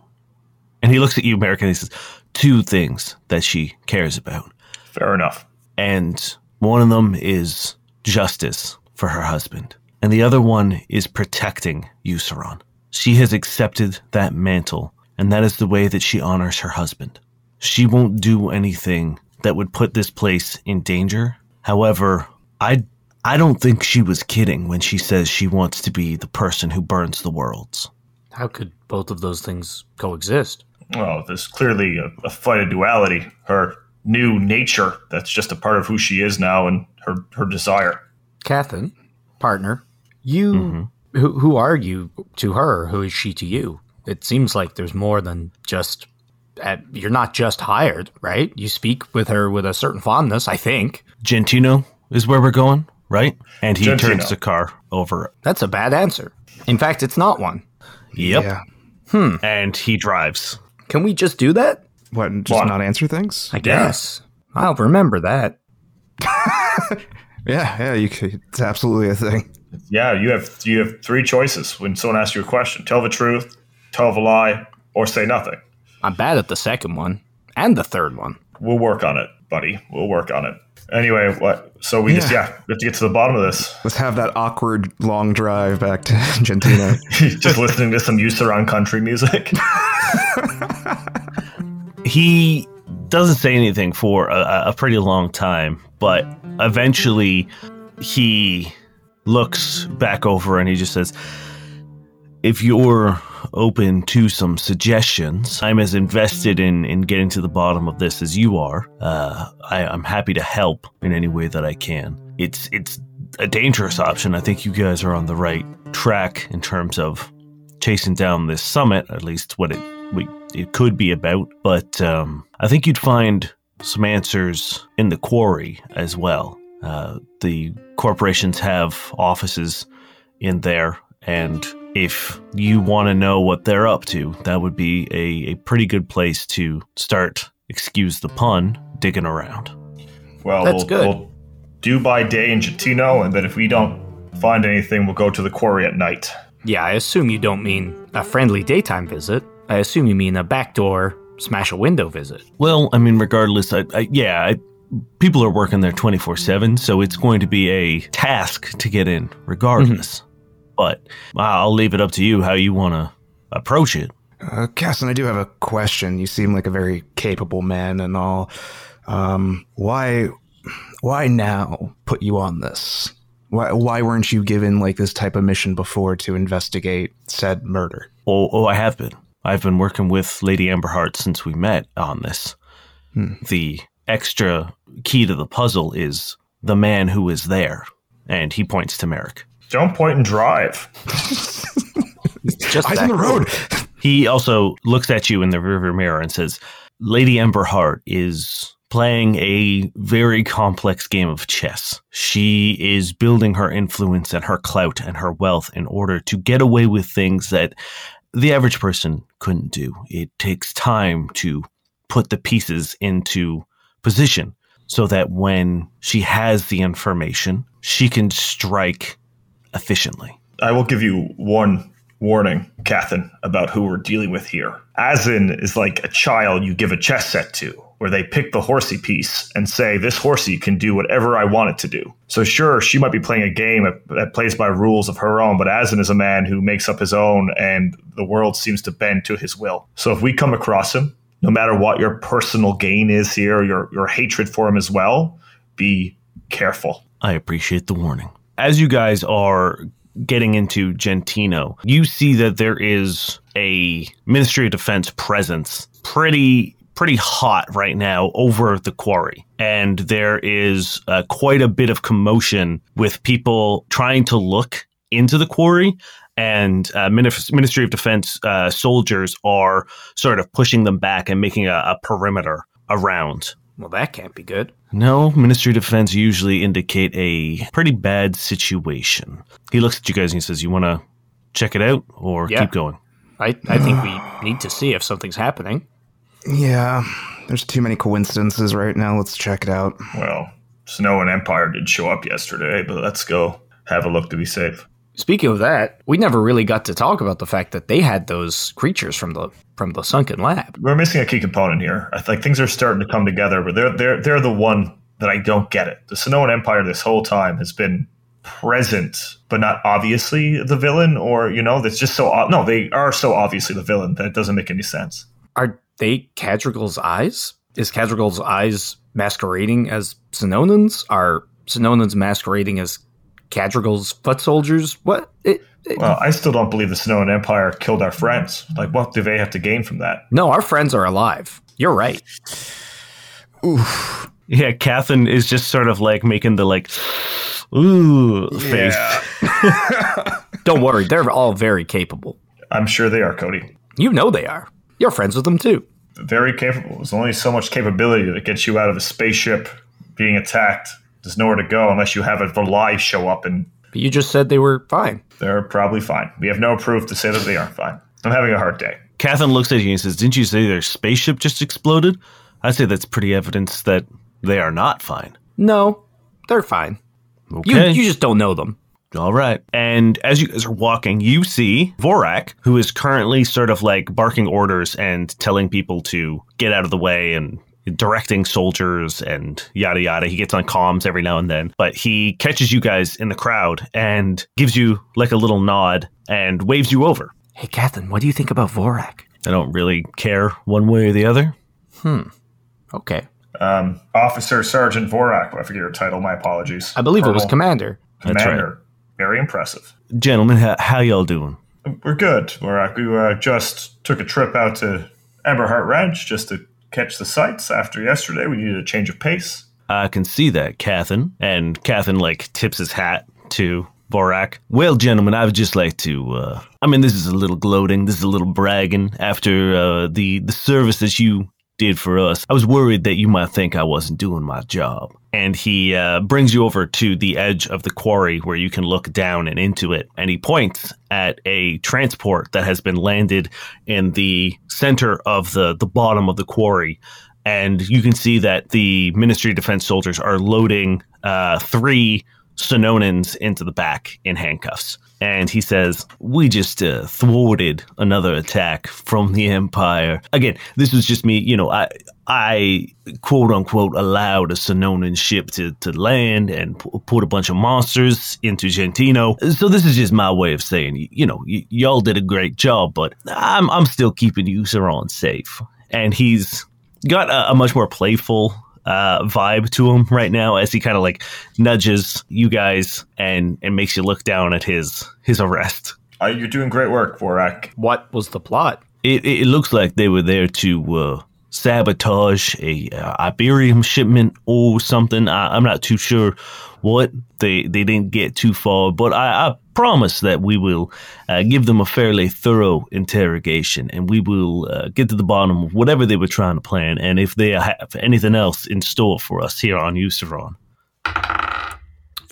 [SPEAKER 1] And he looks at you, American, and he says, two things that she cares about.
[SPEAKER 3] Fair enough.
[SPEAKER 1] And one of them is justice for her husband and the other one is protecting Euceron. She has accepted that mantle, and that is the way that she honors her husband. She won't do anything that would put this place in danger. However, I I don't think she was kidding when she says she wants to be the person who burns the worlds.
[SPEAKER 2] How could both of those things coexist?
[SPEAKER 3] Well, there's clearly a, a fight of duality. Her new nature, that's just a part of who she is now, and her, her desire.
[SPEAKER 2] Catherine, partner, you, mm-hmm. who, who are you to her? Who is she to you? It seems like there's more than just. At, you're not just hired, right? You speak with her with a certain fondness, I think.
[SPEAKER 1] Gentino is where we're going, right? And he Gentino. turns the car over.
[SPEAKER 2] That's a bad answer. In fact, it's not one.
[SPEAKER 1] Yep. Yeah.
[SPEAKER 2] Hmm.
[SPEAKER 1] And he drives.
[SPEAKER 2] Can we just do that?
[SPEAKER 4] What? Just what? not answer things?
[SPEAKER 2] I guess. Yeah. I'll remember that.
[SPEAKER 4] yeah, yeah. You could, it's absolutely a thing.
[SPEAKER 3] Yeah, you have you have three choices when someone asks you a question: tell the truth, tell a lie, or say nothing.
[SPEAKER 2] I'm bad at the second one and the third one.
[SPEAKER 3] We'll work on it, buddy. We'll work on it. Anyway, what? So we yeah. just yeah, we have to get to the bottom of this.
[SPEAKER 4] Let's have that awkward long drive back to Argentina.
[SPEAKER 3] just listening to some Euceron country music.
[SPEAKER 1] he doesn't say anything for a, a pretty long time, but eventually he looks back over and he just says, If you're open to some suggestions, I'm as invested in, in getting to the bottom of this as you are. Uh, I, I'm happy to help in any way that I can. It's it's a dangerous option. I think you guys are on the right track in terms of chasing down this summit, at least what it we, it could be about. But um, I think you'd find some answers in the quarry as well. Uh, the corporations have offices in there, and if you want to know what they're up to, that would be a, a pretty good place to start, excuse the pun, digging around.
[SPEAKER 3] Well, That's we'll, good. we'll do by day in Gentino, and then if we don't find anything, we'll go to the quarry at night.
[SPEAKER 2] Yeah, I assume you don't mean a friendly daytime visit. I assume you mean a backdoor smash a window visit.
[SPEAKER 1] Well, I mean, regardless, I, I yeah, I, people are working there 24 7, so it's going to be a task to get in regardless. Mm-hmm. But I'll leave it up to you how you want to approach it.
[SPEAKER 4] Uh, Casson, I do have a question. You seem like a very capable man and all. Um, why, why now put you on this? Why, why weren't you given like this type of mission before to investigate said murder?
[SPEAKER 1] Oh, oh, I have been. I've been working with Lady Emberheart since we met on this. Hmm. The extra key to the puzzle is the man who is there. And he points to Merrick.
[SPEAKER 3] Don't point and drive.
[SPEAKER 4] Just Eyes on the road.
[SPEAKER 1] He also looks at you in the rearview mirror and says, Lady Emberheart is playing a very complex game of chess. She is building her influence and her clout and her wealth in order to get away with things that the average person couldn't do. It takes time to put the pieces into position so that when she has the information, she can strike efficiently.
[SPEAKER 3] I will give you one warning, Cathin, about who we're dealing with here. Azin is like a child you give a chess set to, where they pick the horsey piece and say, This horsey can do whatever I want it to do. So, sure, she might be playing a game that plays by rules of her own, but Azin is a man who makes up his own, and the world seems to bend to his will. So, if we come across him, no matter what your personal gain is here, your your hatred for him as well, be careful.
[SPEAKER 1] I appreciate the warning. As you guys are getting into Gentino, you see that there is a Ministry of Defense presence pretty pretty hot right now over the quarry. And there is uh, quite a bit of commotion with people trying to look into the quarry. And uh, Ministry of Defense uh, soldiers are sort of pushing them back and making a, a perimeter around.
[SPEAKER 2] Well, that can't be good.
[SPEAKER 1] No, Ministry of Defense usually indicate a pretty bad situation. He looks at you guys and he says, You want to check it out or
[SPEAKER 2] Yeah.
[SPEAKER 1] keep going?
[SPEAKER 2] I, I think we need to see if something's happening.
[SPEAKER 4] Yeah, there's too many coincidences right now. Let's check it out.
[SPEAKER 3] Well, Sonoan Empire did show up yesterday, but let's go have a look to be safe.
[SPEAKER 2] Speaking of that, we never really got to talk about the fact that they had those creatures from the from the sunken lab.
[SPEAKER 3] We're missing a key component here. I think things are starting to come together, but they're they're they're the one that I don't get it. The Sonoan Empire this whole time has been present, but not obviously the villain, or you know, that's just so no, they are so obviously the villain that it doesn't make any sense.
[SPEAKER 2] Are they Cadrigal's eyes? Is Cadrigal's eyes masquerading as Sononans? Are Sononans masquerading as Cadrigal's foot soldiers? What? It, it-
[SPEAKER 3] Well, I still don't believe the Sonoan Empire killed our friends. Like, what do they have to gain from that?
[SPEAKER 2] no, our friends are alive. You're right.
[SPEAKER 1] Yeah, Catherine is just sort of like making the like, ooh face.
[SPEAKER 2] Don't worry, they're all very capable.
[SPEAKER 3] I'm sure they are, Cody.
[SPEAKER 2] You know they are. You're friends with them too.
[SPEAKER 3] Very capable. There's only so much capability that gets you out of a spaceship being attacked. There's nowhere to go unless you have a Valai show up, and
[SPEAKER 2] But you just said they were fine.
[SPEAKER 3] they're probably fine. We have no proof to say that they aren't fine. I'm having a hard day.
[SPEAKER 1] Catherine looks at you and says, Didn't you say their spaceship just exploded? I say that's pretty evidence that they are not fine.
[SPEAKER 2] No, they're fine. You
[SPEAKER 1] Okay.
[SPEAKER 2] you just don't know them.
[SPEAKER 1] All right. And as you guys are walking, you see Vorak, who is currently sort of like barking orders and telling people to get out of the way and directing soldiers and yada yada. He gets on comms every now and then, but he catches you guys in the crowd and gives you like a little nod and waves you over.
[SPEAKER 2] Hey, Catherine, what do you think about Vorak?
[SPEAKER 1] I don't really care one way or the other. Hmm.
[SPEAKER 2] Okay.
[SPEAKER 3] Um, Officer Sergeant Vorak, I forget your title. My apologies.
[SPEAKER 2] I believe it was
[SPEAKER 3] Colonel,
[SPEAKER 2] Commander.
[SPEAKER 1] That's
[SPEAKER 3] Commander. Very impressive.
[SPEAKER 1] Gentlemen, how, how y'all doing?
[SPEAKER 3] We're good. Vorak. We uh, just took a trip out to Emberheart Ranch just to catch the sights. After yesterday, we needed a change of pace.
[SPEAKER 1] I can see that, Catherine. And Catherine, like, tips his hat to Vorak. Well, gentlemen, I would just like to, uh, I mean, this is a little gloating, this is a little bragging after uh, the, the service that you did for us. I was worried that you might think I wasn't doing my job. And he uh, brings you over to the edge of the quarry where you can look down and into it. And he points at a transport that has been landed in the center of the, the bottom of the quarry and you can see that the Ministry of Defense soldiers are loading uh, three Sononans into the back in handcuffs. And he says, We just uh, thwarted another attack from the Empire. Again, this was just me, you know, I, I quote unquote allowed a Sononan ship to, to land and pu- put a bunch of monsters into Gentino. So this is just my way of saying, you know, y- y'all did a great job, but I'm, I'm still keeping Euceron, safe. And he's got a, a much more playful uh, vibe to him right now as he kind of like nudges you guys and and makes you look down at his his arrest.
[SPEAKER 3] Uh, you're doing great work, Vorak.
[SPEAKER 2] What was the plot?
[SPEAKER 1] It, it looks like they were there to uh, sabotage a uh, Iberium shipment or something. I, I'm not too sure what they they didn't get too far, but I, I promise that we will uh, give them a fairly thorough interrogation, and we will uh, get to the bottom of whatever they were trying to plan, and if they have anything else in store for us here on Euceron.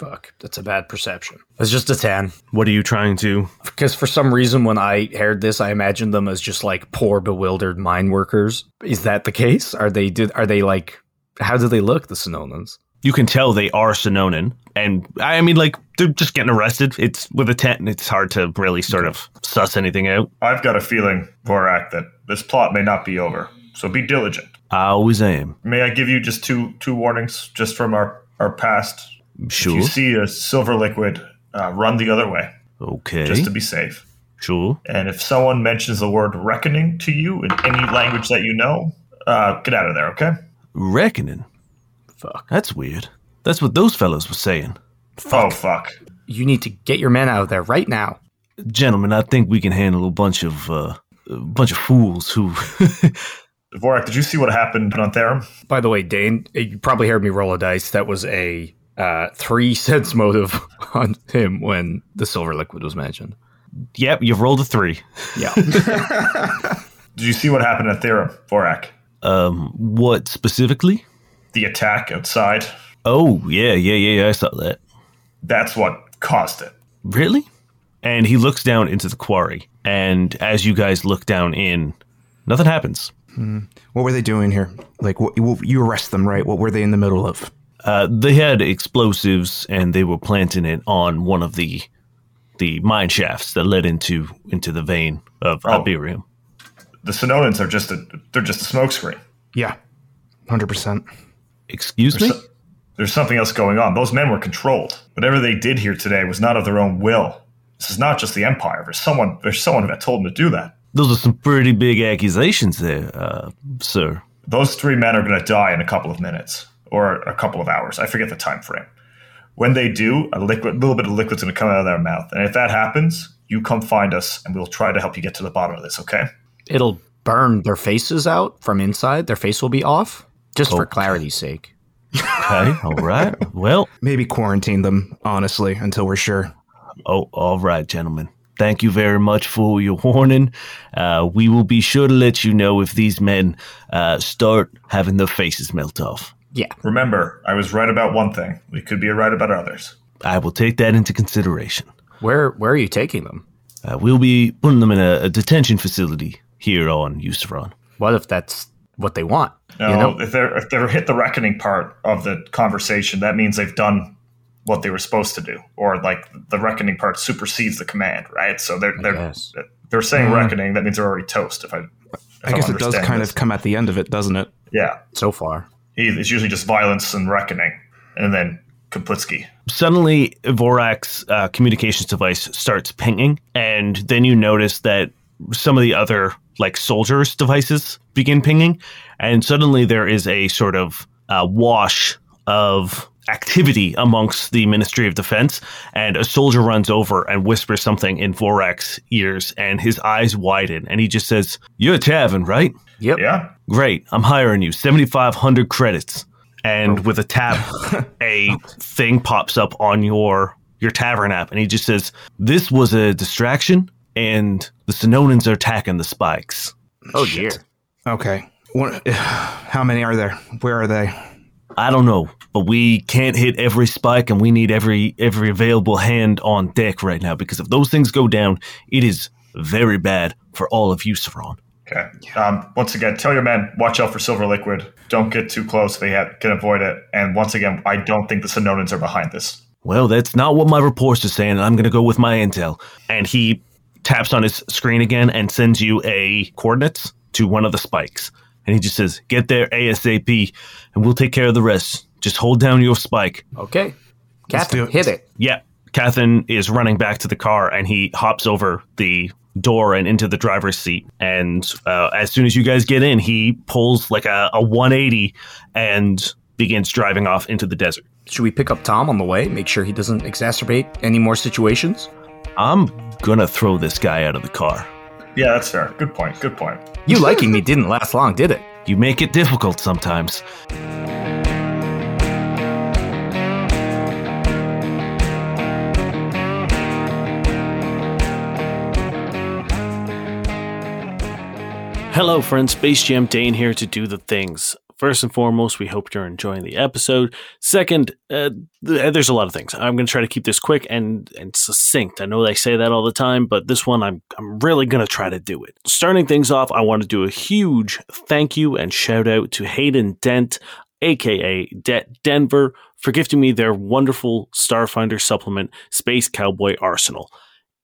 [SPEAKER 2] Fuck, that's a bad perception. It's just a 10.
[SPEAKER 1] What are you trying to?
[SPEAKER 2] Because for some reason, when I heard this, I imagined them as just like poor, bewildered mine workers. Is that the case? Are they, did, are they like, how do they look, the Sononans?
[SPEAKER 1] You can tell they are Sononan, and I mean, like they're just getting arrested. It's with a tent, and it's hard to really sort of suss anything out.
[SPEAKER 3] I've got a feeling, Vorak, that this plot may not be over. So be diligent.
[SPEAKER 1] I always am.
[SPEAKER 3] May I give you just two two warnings just from our, our past?
[SPEAKER 1] Sure.
[SPEAKER 3] If you see a silver liquid, uh, run the other way,
[SPEAKER 1] Okay.
[SPEAKER 3] just to be safe.
[SPEAKER 1] sure.
[SPEAKER 3] And if someone mentions the word reckoning to you in any language that you know, uh, get out of there, okay?
[SPEAKER 1] Reckoning.
[SPEAKER 2] Fuck.
[SPEAKER 1] That's weird. That's what those fellows were saying.
[SPEAKER 3] Oh, fuck.
[SPEAKER 2] You need to get your men out of there right now.
[SPEAKER 1] Gentlemen, I think we can handle a bunch of uh, a bunch of fools who.
[SPEAKER 3] Vorak, did you see what happened on Therum?
[SPEAKER 2] By the way, Dane, you probably heard me roll a dice. That was a uh, three sense motive on him when the silver liquid was mentioned.
[SPEAKER 1] yep, you've rolled a three.
[SPEAKER 2] Yeah.
[SPEAKER 3] Did you see what happened at Therum, Vorak?
[SPEAKER 1] Um, what specifically?
[SPEAKER 3] The attack outside.
[SPEAKER 1] Oh, yeah, yeah, yeah, yeah. I saw that.
[SPEAKER 3] That's what caused it.
[SPEAKER 1] Really? And he looks down into the quarry, and as you guys look down in, nothing happens.
[SPEAKER 4] What were they doing here? Like, what, you arrest them, right? What were they in the middle of?
[SPEAKER 1] Uh, they had explosives, and they were planting it on one of the the mine shafts that led into into the vein of
[SPEAKER 3] Oh.
[SPEAKER 1] Iberium.
[SPEAKER 3] The Sononans are just a they're just a smokescreen.
[SPEAKER 4] Yeah, hundred percent.
[SPEAKER 1] Excuse me?
[SPEAKER 3] So- there's something else going on. Those men were controlled. Whatever they did here today was not of their own will. This is not just the Empire. There's someone there's someone that told them to do that.
[SPEAKER 1] Those are some pretty big accusations there, uh, sir.
[SPEAKER 3] Those three men are going to die in a couple of minutes or a couple of hours. I forget the time frame. When they do, a liquid, little bit of liquid's going to come out of their mouth, and if that happens, you come find us, and we'll try to help you get to the bottom of this. Okay?
[SPEAKER 2] It'll burn their faces out from inside. Their face will be off, just for clarity's sake.
[SPEAKER 1] Okay, all right. Well,
[SPEAKER 4] Maybe quarantine them, honestly, until we're sure.
[SPEAKER 1] oh, all right, gentlemen. Thank you very much for your warning. Uh, we will be sure to let you know if these men uh, start having their faces melt off.
[SPEAKER 2] Yeah.
[SPEAKER 3] Remember, I was right about one thing. We could be right about others.
[SPEAKER 1] I will take that into consideration.
[SPEAKER 2] Where where are you taking them?
[SPEAKER 1] Uh, we'll be putting them in a, a detention facility here on Euceron.
[SPEAKER 2] What if that's what they want?
[SPEAKER 3] No,
[SPEAKER 2] You know?
[SPEAKER 3] if they're if they're hit the reckoning part of the conversation, that means they've done what they were supposed to do, or like the reckoning part supersedes the command, right? So they're they're
[SPEAKER 2] guess.
[SPEAKER 3] they're saying
[SPEAKER 4] Mm.
[SPEAKER 3] reckoning. That means they're already toast. If I, if
[SPEAKER 4] I guess
[SPEAKER 3] I'm
[SPEAKER 4] it does kind
[SPEAKER 3] this.
[SPEAKER 4] of come at the end of it, doesn't it?
[SPEAKER 3] yeah.
[SPEAKER 2] So far.
[SPEAKER 3] He, it's usually just violence and reckoning, and then Kaplitsky.
[SPEAKER 1] Suddenly, Vorak's uh, communications device starts pinging, and then you notice that some of the other like soldiers' devices begin pinging, and suddenly there is a sort of uh, wash of activity amongst the Ministry of Defense, and a soldier runs over and whispers something in Vorak's ears, and his eyes widen, and he just says, "You're a tavern, right?
[SPEAKER 2] Yep.
[SPEAKER 3] Yeah.
[SPEAKER 1] Great, I'm hiring you. 7,500 credits. And with a tap, a thing pops up on your your tavern app, and he just says, "This was a distraction, and the Sononans are attacking the spikes."
[SPEAKER 2] Oh
[SPEAKER 4] Shit.
[SPEAKER 2] dear.
[SPEAKER 4] Okay. What, how many are there? Where are they?
[SPEAKER 1] I don't know, but we can't hit every spike, and we need every every available hand on deck right now because if those things go down, it is very bad for all of Euceron.
[SPEAKER 3] Okay. Um, once again, tell your men watch out for silver liquid. Don't get too close. They have, can avoid it. And once again, I don't think the Sononans are behind this.
[SPEAKER 1] Well, that's not what my reports are saying, and I'm going to go with my intel. And he taps on his screen again and sends you a coordinates to one of the spikes. And he just says, "Get there ASAP, and we'll take care of the rest. Just hold down your spike."
[SPEAKER 2] Okay. Catherine,
[SPEAKER 4] it.
[SPEAKER 2] hit it.
[SPEAKER 1] Yeah, Catherine is running back to the car, and he hops over the door and into the driver's seat. And uh, as soon as you guys get in, he pulls like a, a 180 and begins driving off into the desert.
[SPEAKER 2] Should we pick up Tom on the way? Make sure he doesn't exacerbate any more situations?
[SPEAKER 1] I'm gonna throw this guy out of the car.
[SPEAKER 3] Yeah, that's fair. Good point. Good point.
[SPEAKER 2] You liking me didn't last long, did it?
[SPEAKER 1] You make it difficult sometimes. Hello, friends. Space Jam Dane here to do the things. First and foremost, we hope you're enjoying the episode. Second, uh, th- there's a lot of things. I'm going to try to keep this quick and, and succinct. I know they say that all the time, but this one, I'm, I'm really going to try to do it. Starting things off, I want to do a huge thank you and shout out to Hayden Dent, aka Det Denver, for gifting me their wonderful Starfinder supplement, Space Cowboy Arsenal.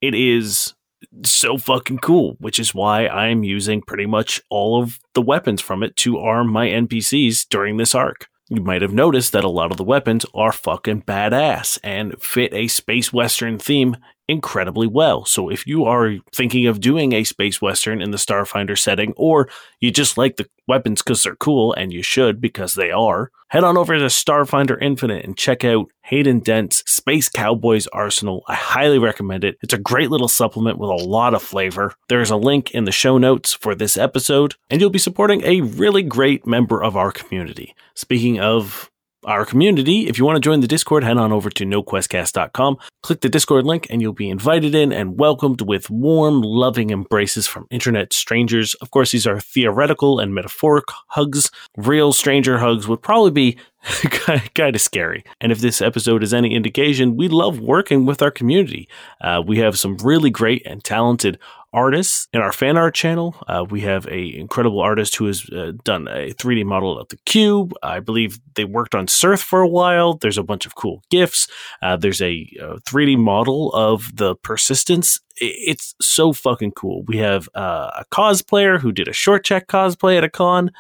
[SPEAKER 1] It is so fucking cool, which is why I am using pretty much all of the weapons from it to arm my NPCs during this arc. You might have noticed that a lot of the weapons are fucking badass and fit a space western theme incredibly well. So if you are thinking of doing a space western in the Starfinder setting, or you just like the weapons because they're cool, and you should because they are, head on over to Starfinder Infinite and check out Hayden Dent's Space Cowboys Arsenal. I highly recommend it. It's a great little supplement with a lot of flavor. There's a link in the show notes for this episode, and you'll be supporting a really great member of our community. Speaking of our community. If you want to join the Discord, head on over to noquestcast.com, click the Discord link, and you'll be invited in and welcomed with warm, loving embraces from internet strangers. Of course, these are theoretical and metaphoric hugs. Real stranger hugs would probably be kind of scary. And if this episode is any indication, we love working with our community. Uh, we have some really great and talented artists in our fan art channel. Uh, we have a incredible artist who has uh, done a 3D model of the cube. I believe they worked on Surf for a while. There's a bunch of cool gifs. Uh, there's a, a, 3D model of the persistence. It's so fucking cool. We have uh, a cosplayer who did a short check cosplay at a con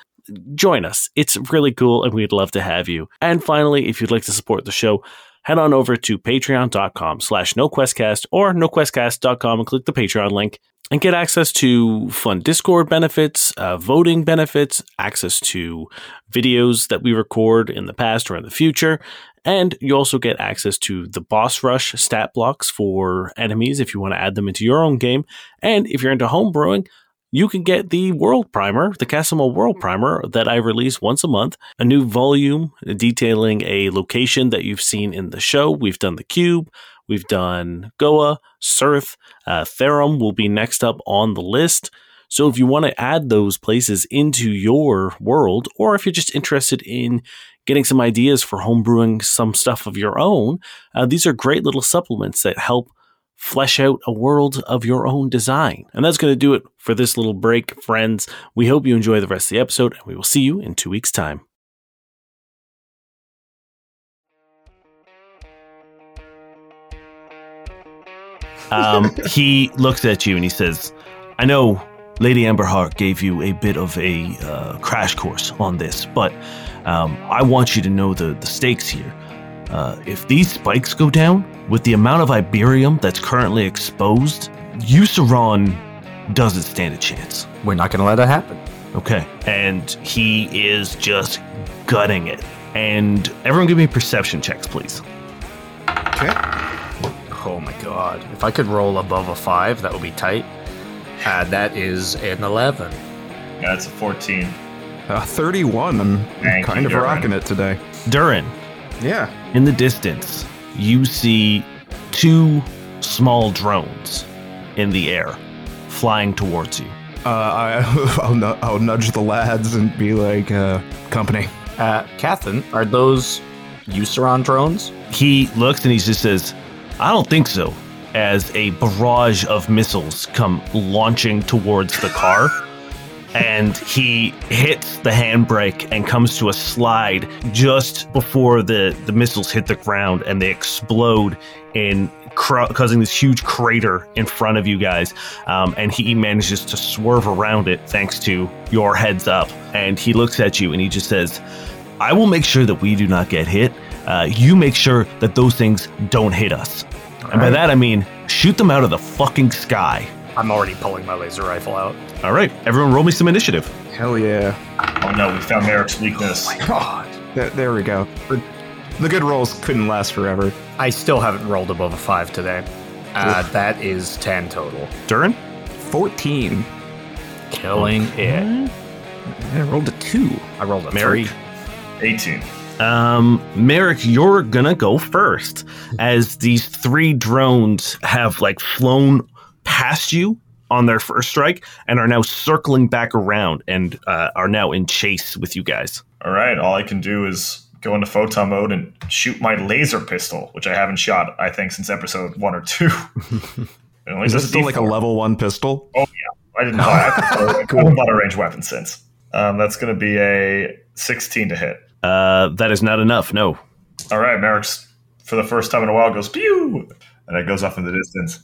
[SPEAKER 1] join us. It's really cool and we'd love to have you. And finally, if you'd like to support the show, head on over to patreon.com slash noquestcast or noquestcast.com and click the Patreon link and get access to fun Discord benefits, uh, voting benefits, access to videos that we record in the past or in the future. And you also get access to the boss rush stat blocks for enemies if you want to add them into your own game. And if you're into homebrewing, you can get the World Primer, the Casimir World Primer that I release once a month, a new volume detailing a location that you've seen in the show. We've done the cube, we've done Goa, Surth, uh, Therum will be next up on the list. So if you want to add those places into your world, or if you're just interested in getting some ideas for homebrewing some stuff of your own, uh, these are great little supplements that help flesh out a world of your own design. And that's going to do it for this little break, friends. We hope you enjoy the rest of the episode, and we will see you in two weeks' time. Um, he looks at you and he says, I know Lady Emberheart gave you a bit of a uh, crash course on this, but um, I want you to know the, the stakes here. Uh, if these spikes go down, with the amount of Iberium that's currently exposed, Euceron doesn't stand a chance.
[SPEAKER 2] We're not going to let that happen.
[SPEAKER 1] Okay. And he is just gutting it. And everyone give me perception checks, please.
[SPEAKER 2] Okay. Oh my god. If I could roll above a 5, that would be tight. Uh, that is an 11.
[SPEAKER 3] Yeah, that's a 14.
[SPEAKER 4] Uh, 31. I'm Thank kind you, of Durrin. rocking it today.
[SPEAKER 1] Durrin.
[SPEAKER 4] Yeah.
[SPEAKER 1] In the distance, you see two small drones in the air flying towards you.
[SPEAKER 4] Uh, I, I'll, I'll, nudge the lads and be like, uh, company.
[SPEAKER 2] Uh, Catherine, are those Euceron drones?
[SPEAKER 1] He looks and he just says, I don't think so, as a barrage of missiles come launching towards the car and he hits the handbrake and comes to a slide just before the, the missiles hit the ground and they explode in causing this huge crater in front of you guys. Um, and he manages to swerve around it thanks to your heads up. And he looks at you and he just says, I will make sure that we do not get hit. Uh, you make sure that those things don't hit us. All and by that, I mean shoot them out of the fucking sky.
[SPEAKER 2] I'm already pulling my laser rifle out.
[SPEAKER 1] All right, everyone, roll me some initiative.
[SPEAKER 4] Hell yeah!
[SPEAKER 3] Oh no, we found Merrick's weakness.
[SPEAKER 4] Oh my god! There, there we go. The good rolls couldn't last forever.
[SPEAKER 2] I still haven't rolled above a five today. Uh, that is ten total.
[SPEAKER 1] Durrin,
[SPEAKER 4] fourteen.
[SPEAKER 2] Killing it.
[SPEAKER 4] I rolled a two.
[SPEAKER 2] I rolled a Merrick.
[SPEAKER 3] three. Eighteen.
[SPEAKER 1] Um, Merrick, you're gonna go first, as these three drones have like flown past you on their first strike and are now circling back around and uh, are now in chase with you guys.
[SPEAKER 3] All right, all I can do is go into photon mode and shoot my laser pistol, which I haven't shot, I think, since episode one or two.
[SPEAKER 4] is this still like a level one pistol?
[SPEAKER 3] Oh yeah, I didn't buy. I haven't bought a ranged weapon since. Um, that's going to be a 16 to hit.
[SPEAKER 1] Uh, that is not enough. No.
[SPEAKER 3] All right, Merrick's for the first time in a while goes pew, and it goes off in the distance.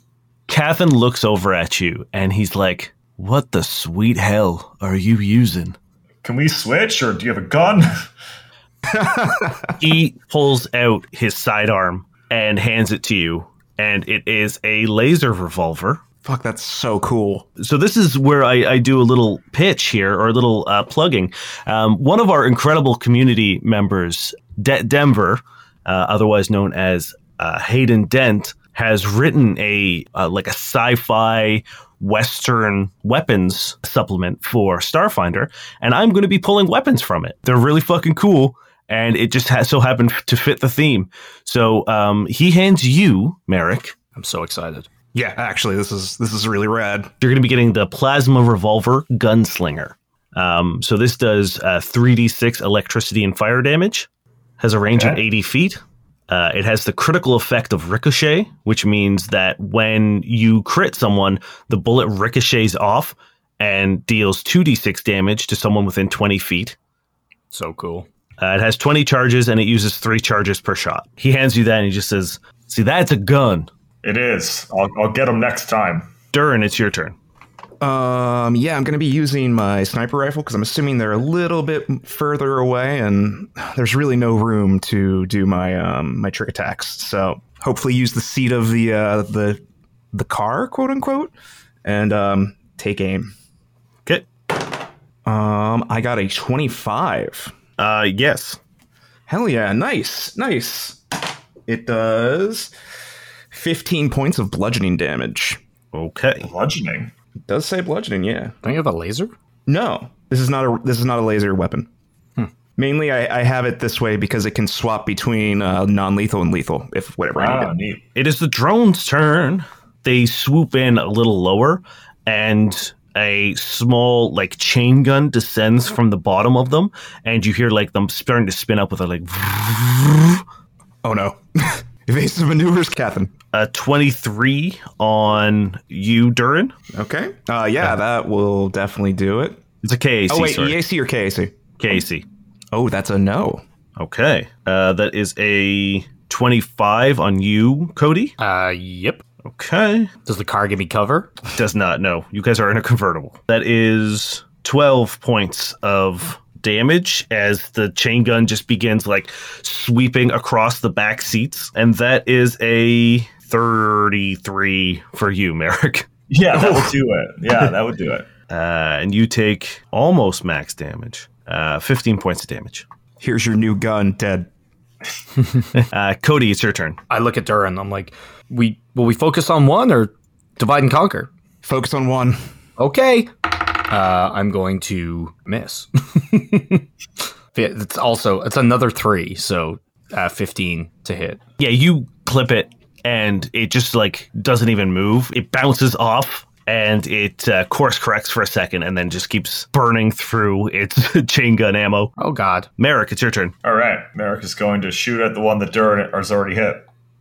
[SPEAKER 1] Cathan looks over at you and he's like, What the sweet hell are you using?
[SPEAKER 3] Can we switch or do you have a gun?
[SPEAKER 1] he pulls out his sidearm and hands it to you. and it is a laser revolver.
[SPEAKER 4] Fuck, that's so cool.
[SPEAKER 1] So this is where I, I do a little pitch here or a little uh, plugging. Um, one of our incredible community members, De- Denver, uh, otherwise known as uh, Hayden Dent, has written a uh, like a sci-fi Western weapons supplement for Starfinder, and I'm going to be pulling weapons from it. They're really fucking cool, and it just has so happened to fit the theme. So um, he hands you, Merrick.
[SPEAKER 2] I'm so excited.
[SPEAKER 4] Yeah, actually, this is this is really rad.
[SPEAKER 1] You're going to be getting the Plasma Revolver Gunslinger. Um, so this does uh, 3d6 electricity and fire damage. Has a range of 80 feet. Uh, it has the critical effect of ricochet, which means that when you crit someone, the bullet ricochets off and deals 2d6 damage to someone within 20 feet.
[SPEAKER 2] So cool.
[SPEAKER 1] Uh, it has 20 charges and it uses three charges per shot. He hands you that and he just says, See, that's a gun.
[SPEAKER 3] It is. I'll, I'll get him next time.
[SPEAKER 1] Durrin, it's your turn.
[SPEAKER 4] Um, yeah, I'm going to be using my sniper rifle because I'm assuming they're a little bit further away, and there's really no room to do my um my trick attacks. So hopefully, use the seat of the uh the the car, quote unquote, and um take aim.
[SPEAKER 1] Okay.
[SPEAKER 4] Um, I got a 25.
[SPEAKER 1] Uh, yes.
[SPEAKER 4] Hell yeah, nice, nice. It does 15 points of bludgeoning damage.
[SPEAKER 1] Okay.
[SPEAKER 3] Bludgeoning.
[SPEAKER 4] It does say bludgeoning, yeah.
[SPEAKER 2] Don't you have a laser?
[SPEAKER 4] No, this is not a this is not a laser weapon.
[SPEAKER 1] Hmm.
[SPEAKER 4] Mainly, I, I have it this way because it can swap between uh, non-lethal and lethal if whatever I need.
[SPEAKER 3] Ah.
[SPEAKER 4] It
[SPEAKER 1] is the drone's turn. They swoop in a little lower, and a small like chain gun descends from the bottom of them, and you hear like them starting to spin up with a like
[SPEAKER 4] Oh no, evasive maneuvers, Catherine.
[SPEAKER 1] a twenty three on you, Durrin.
[SPEAKER 4] Okay, uh, yeah, that will definitely do it.
[SPEAKER 1] It's a KAC.
[SPEAKER 4] Oh wait,
[SPEAKER 1] sorry.
[SPEAKER 4] EAC or KAC?
[SPEAKER 1] KAC.
[SPEAKER 4] Oh, that's a no.
[SPEAKER 1] Okay, uh, that is a twenty five on you, Cody.
[SPEAKER 2] Uh, yep.
[SPEAKER 1] Okay,
[SPEAKER 2] Does the car give me cover?
[SPEAKER 1] does not. No, you guys are in a convertible. That is 12 points of damage as the chain gun just begins like sweeping across the back seats. And that is a 33 for you, Merrick.
[SPEAKER 3] Yeah, that would do it. Yeah, that would do it.
[SPEAKER 1] Uh, and you take almost max damage. Uh, 15 points of damage.
[SPEAKER 4] Here's your new gun, Ted.
[SPEAKER 1] Uh, Cody, it's your turn.
[SPEAKER 2] I look at Durrin. I'm like, we will we focus on one or divide and conquer?
[SPEAKER 4] Focus on one.
[SPEAKER 2] Okay. Uh, I'm going to miss. it's also it's another three, so uh, 15 to hit.
[SPEAKER 1] Yeah, you clip it and it just like doesn't even move. It bounces off and it uh, course corrects for a second and then just keeps burning through its chain gun ammo.
[SPEAKER 2] Oh God.
[SPEAKER 1] Merrick, it's your turn.
[SPEAKER 3] All right, Merrick is going to shoot at the one that Durrin has already hit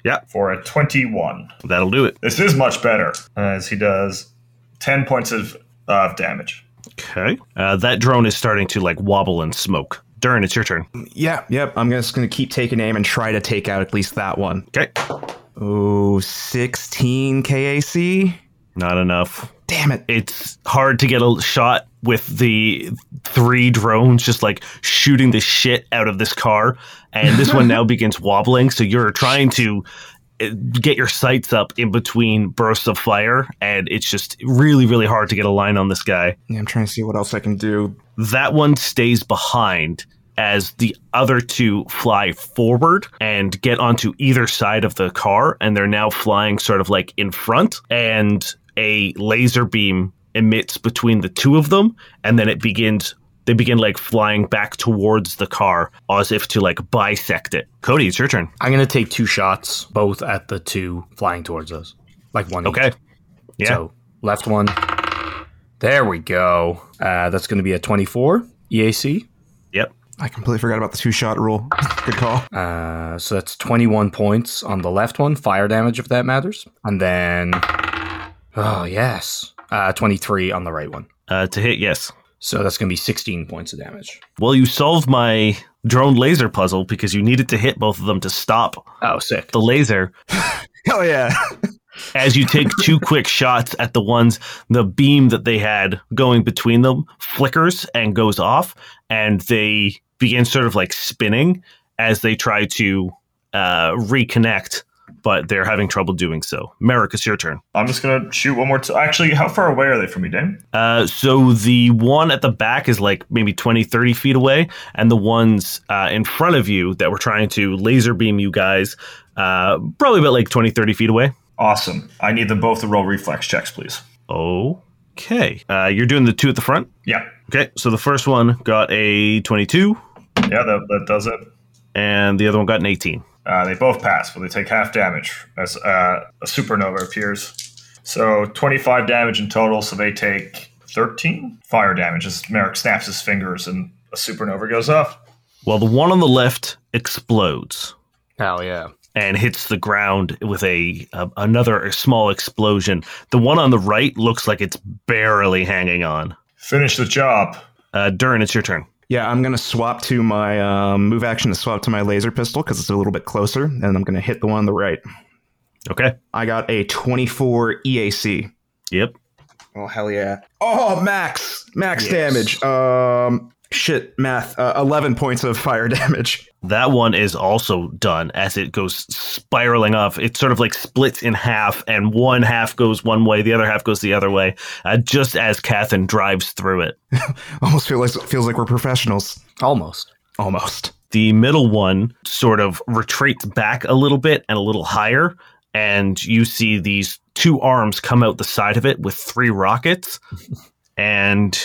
[SPEAKER 1] Yeah,
[SPEAKER 3] for a 21.
[SPEAKER 1] that'll do it.
[SPEAKER 3] This is much better, as he does 10 points of, of damage.
[SPEAKER 1] Okay. Uh, that drone is starting to like wobble and smoke. Durrin, it's your turn.
[SPEAKER 4] Yeah, yep. I'm just gonna keep taking aim and try to take out at least that one.
[SPEAKER 1] Okay.
[SPEAKER 4] Oh, 16 KAC.
[SPEAKER 1] Not enough.
[SPEAKER 4] Damn it.
[SPEAKER 1] It's hard to get a shot with the three drones just like shooting the shit out of this car. And this one now begins wobbling. So you're trying to get your sights up in between bursts of fire. And it's just really, really hard to get a line on this guy.
[SPEAKER 4] Yeah, I'm trying to see what else I can do.
[SPEAKER 1] that one stays behind as the other two fly forward and get onto either side of the car and they're now flying sort of like in front and a laser beam emits between the two of them and then it begins they begin like flying back towards the car as if to like bisect it cody it's your turn
[SPEAKER 2] I'm gonna take two shots, both at the two flying towards us, like one. each.
[SPEAKER 1] okay yeah
[SPEAKER 2] So left one. There we go. Uh, that's going to be a 24 EAC.
[SPEAKER 1] yep
[SPEAKER 4] I completely forgot about the two shot rule. Good call.
[SPEAKER 2] Uh, so that's 21 points on the left one, fire damage if that matters. And then, oh, yes, uh, 23 on the right one.
[SPEAKER 1] uh, to hit yes
[SPEAKER 2] So that's going to be 16 points of damage.
[SPEAKER 1] well you solved my drone laser puzzle because you needed to hit both of them to stop
[SPEAKER 2] Oh, sick.
[SPEAKER 1] the laser
[SPEAKER 4] Hell yeah.
[SPEAKER 1] as you take two quick shots at the ones the beam that they had going between them flickers and goes off and they begin sort of like spinning as they try to uh, reconnect but they're having trouble doing so. Merrick, it's your turn.
[SPEAKER 3] I'm just gonna shoot one more. T- Actually, how far away are they from me, Dane?
[SPEAKER 1] Uh, so the one at the back is like maybe 20, 30 feet away, and the ones uh, in front of you that were trying to laser beam you guys, uh, probably about like 20, 30 feet away.
[SPEAKER 3] Awesome. I need them both to roll reflex checks, please.
[SPEAKER 1] Okay. Uh, you're doing the two at the front?
[SPEAKER 3] Yeah,
[SPEAKER 1] Okay, so the first one got a 22,
[SPEAKER 3] yeah, that, that does it.
[SPEAKER 1] and the other one got an 18.
[SPEAKER 3] Uh, they both pass, but they take half damage as uh, a supernova appears. So 25 damage in total, so they take 13 fire damage as Merrick snaps his fingers and a supernova goes off.
[SPEAKER 1] Well, the one on the left explodes
[SPEAKER 2] Hell yeah.
[SPEAKER 1] and hits the ground with a, a another small explosion. The one on the right looks like it's barely hanging on.
[SPEAKER 3] Finish the job.
[SPEAKER 1] Uh, Durrin, it's your turn.
[SPEAKER 4] Yeah, I'm gonna swap to my um, move action to swap to my laser pistol because it's a little bit closer, and I'm gonna hit the one on the right.
[SPEAKER 1] Okay.
[SPEAKER 4] I got a 24 EAC.
[SPEAKER 1] Yep.
[SPEAKER 4] Oh hell yeah! Oh max, max
[SPEAKER 1] Yes.
[SPEAKER 4] damage. Um, shit, math. Uh, 11 points of fire damage.
[SPEAKER 1] That one is also done as it goes spiraling off. It sort of like splits in half, and one half goes one way, the other half goes the other way, uh, just as Catherine drives through it.
[SPEAKER 4] Almost feel like feels like we're professionals.
[SPEAKER 2] Almost.
[SPEAKER 4] Almost.
[SPEAKER 1] The middle one sort of retreats back a little bit and a little higher, and you see these two arms come out the side of it with three rockets. and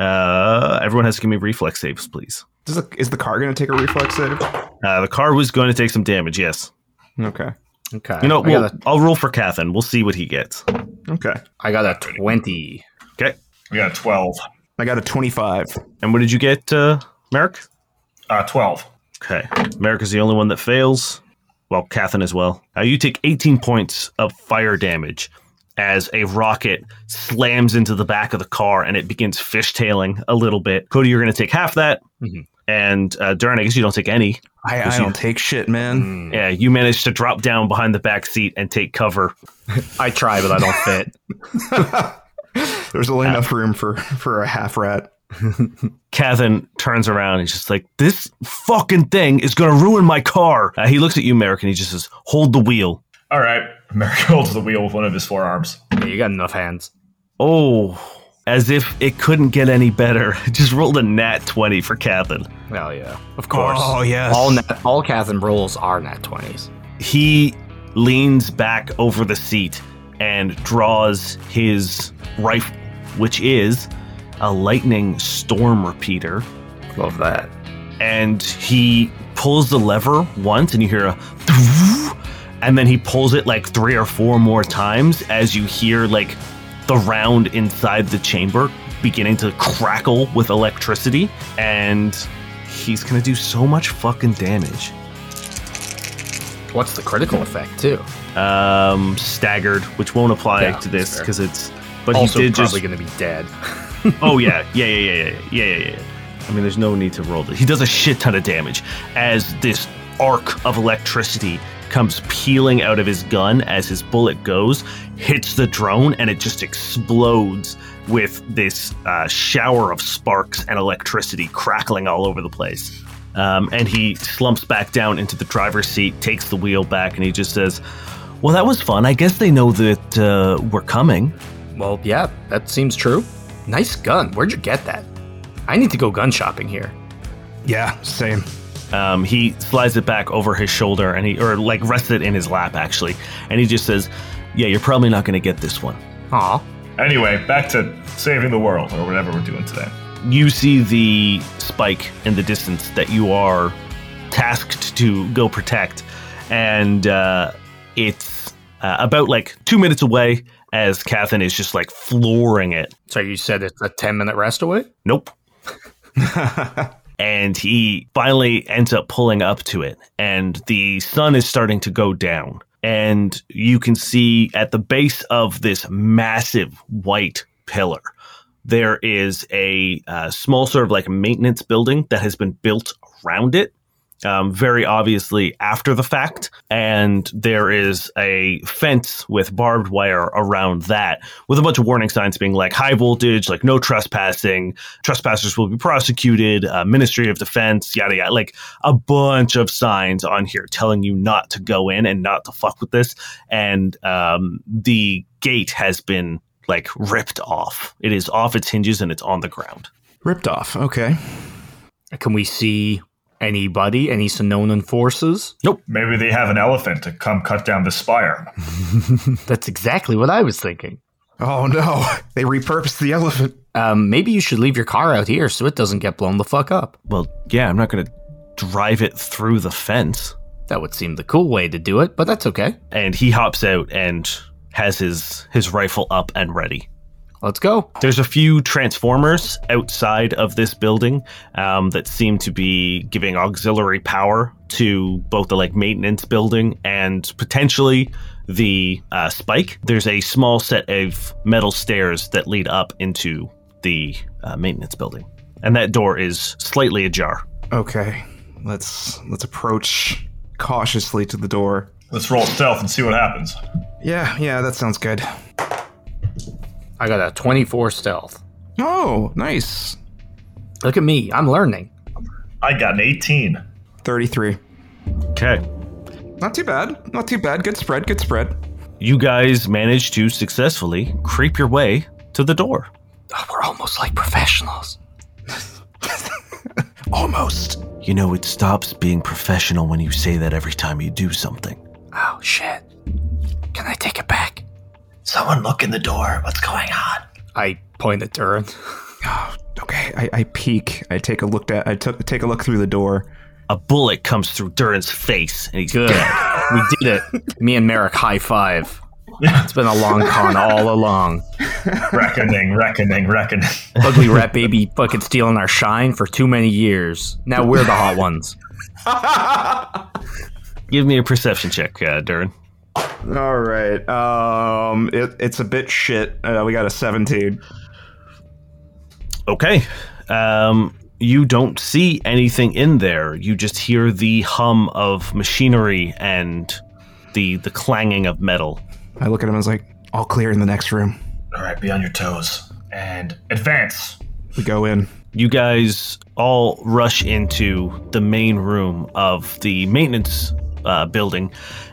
[SPEAKER 1] uh, everyone has to give me reflex saves, please.
[SPEAKER 4] Is the, is the car gonna take a reflex save?
[SPEAKER 1] Uh, the car was going to take some damage, yes.
[SPEAKER 4] Okay.
[SPEAKER 2] Okay.
[SPEAKER 1] You know,
[SPEAKER 2] I,
[SPEAKER 1] we'll,
[SPEAKER 2] got a,
[SPEAKER 1] I'll roll for Catherine. We'll see what he gets.
[SPEAKER 4] Okay.
[SPEAKER 2] I got a 20.
[SPEAKER 1] Okay.
[SPEAKER 3] We got a 12.
[SPEAKER 4] I got a 25.
[SPEAKER 1] And what did you get, uh, Merrick?
[SPEAKER 3] Uh, 12.
[SPEAKER 1] Okay. Merrick is the only one that fails. Well, Catherine as well. Uh, you take 18 points of fire damage as a rocket slams into the back of the car and it begins fishtailing a little bit. Cody, you're going to take half that.
[SPEAKER 2] Mhm.
[SPEAKER 1] And uh, Durrin, I guess you don't take any.
[SPEAKER 4] I, I don't take shit, man.
[SPEAKER 1] Yeah, you managed to drop down behind the back seat and take cover.
[SPEAKER 2] I try, but I don't fit.
[SPEAKER 4] There's only enough room for for a half rat.
[SPEAKER 1] Kevin turns around and she's just like, This fucking thing is going to ruin my car. Uh, he looks at you, Merrick, and he just says, Hold the wheel.
[SPEAKER 3] All right. Merrick holds the wheel with one of his forearms.
[SPEAKER 2] Yeah, you got enough hands.
[SPEAKER 1] Oh, as if it couldn't get any better. Just rolled a nat 20 for Catherine.
[SPEAKER 2] Hell yeah. Of course.
[SPEAKER 4] Oh yes.
[SPEAKER 2] All nat, all Catherine rolls are nat 20s.
[SPEAKER 1] He leans back over the seat and draws his rifle, which is a lightning storm repeater.
[SPEAKER 2] Love that.
[SPEAKER 1] And he pulls the lever once, and you hear a. And then he pulls it like three or four more times as you hear like the round inside the chamber beginning to crackle with electricity. And he's gonna do so much fucking damage.
[SPEAKER 2] What's the critical effect, too?
[SPEAKER 1] um, staggered, which won't apply
[SPEAKER 2] Yeah,
[SPEAKER 1] to this because it's. But
[SPEAKER 2] also
[SPEAKER 1] he did just.
[SPEAKER 2] probably going to be dead.
[SPEAKER 1] oh yeah, yeah, yeah, yeah, yeah, yeah, yeah, yeah. I mean, there's no need to roll this. He does a shit ton of damage as this arc of electricity comes peeling out of his gun as his bullet goes, hits the drone, and it just explodes with this uh, shower of sparks and electricity crackling all over the place. Um, and he slumps back down into the driver's seat, takes the wheel back, and he just says, "Well, that was fun. I guess they know that uh, we're coming."
[SPEAKER 2] Well, yeah, that seems true. Nice gun. Where'd you get that? I need to go gun shopping here.
[SPEAKER 4] Yeah, same.
[SPEAKER 1] Um, he slides it back over his shoulder and he, or like rests it in his lap actually, and he just says, "Yeah, you're probably not going to get this one."
[SPEAKER 2] Aw.
[SPEAKER 3] Anyway, back to saving the world or whatever we're doing today.
[SPEAKER 1] You see the spike in the distance that you are tasked to go protect, and uh, it's uh, about like two minutes away. As Catherine is just like flooring it.
[SPEAKER 2] So you said it's a 10 minute rest away?
[SPEAKER 1] Nope. and he finally ends up pulling up to it and the sun is starting to go down. And you can see at the base of this massive white pillar there is a uh, small sort of like maintenance building that has been built around it um, very obviously after the fact, and there is a fence with barbed wire around that, with a bunch of warning signs being like high voltage, like no trespassing, trespassers will be prosecuted, uh, Ministry of Defense, yada yada, like a bunch of signs on here telling you not to go in and not to fuck with this, and um, the gate has been like ripped off. It is off its hinges and it's on the ground.
[SPEAKER 4] Ripped off. Okay.
[SPEAKER 2] Can we see anybody? Any Sonoan forces? Nope.
[SPEAKER 3] Maybe they have an elephant to come cut down the spire.
[SPEAKER 2] That's exactly what I was thinking.
[SPEAKER 4] Oh no, they repurposed the elephant.
[SPEAKER 2] Um, maybe you should leave your car out here so it doesn't get blown the fuck up.
[SPEAKER 1] Well, yeah, I'm not going to drive it through the fence.
[SPEAKER 2] That would seem the cool way to do it, but that's okay.
[SPEAKER 1] And he hops out and has his his rifle up and ready.
[SPEAKER 2] Let's go.
[SPEAKER 1] There's a few transformers outside of this building um, that seem to be giving auxiliary power to both the like maintenance building and potentially the uh, spike. There's a small set of metal stairs that lead up into the uh, maintenance building, and that door is slightly ajar.
[SPEAKER 4] Okay, let's let's approach cautiously to the door.
[SPEAKER 3] Let's roll stealth and see what happens.
[SPEAKER 4] Yeah, yeah, that sounds good.
[SPEAKER 2] I got a 24 stealth.
[SPEAKER 4] Oh, nice.
[SPEAKER 2] Look at me. I'm learning.
[SPEAKER 3] I got an 18.
[SPEAKER 4] Thirty-three.
[SPEAKER 1] Okay.
[SPEAKER 4] Not too bad. Not too bad. Good spread. Good spread.
[SPEAKER 1] You guys managed to successfully creep your way to the door.
[SPEAKER 2] Oh, we're almost like professionals.
[SPEAKER 4] Almost.
[SPEAKER 1] You know, it stops being professional when you say that every time you do something.
[SPEAKER 2] Oh, shit. Can I take it back?
[SPEAKER 3] Someone look in the door. What's going on?
[SPEAKER 2] I point at Durrin.
[SPEAKER 4] Oh, okay. I, I peek. I take a look at. I took take a look through the door.
[SPEAKER 1] A bullet comes through Durrin's face, and he's
[SPEAKER 2] Good. we did it. Me and Merrick high five. It's been a long con all along.
[SPEAKER 3] reckoning, reckoning, reckoning.
[SPEAKER 2] Ugly rat baby fucking stealing our shine for too many years. Now we're the hot ones.
[SPEAKER 1] Give me a perception check, uh, Durrin.
[SPEAKER 4] All right. Um, it, it's a bit shit. Uh, we got a seventeen.
[SPEAKER 1] Okay. Um, you don't see anything in there. You just hear the hum of machinery and the the clanging of metal.
[SPEAKER 4] I look at him and I was like, "All clear in the next room."
[SPEAKER 3] All right, be on your toes and advance.
[SPEAKER 4] We go in.
[SPEAKER 1] You guys all rush into the main room of the maintenance uh, building,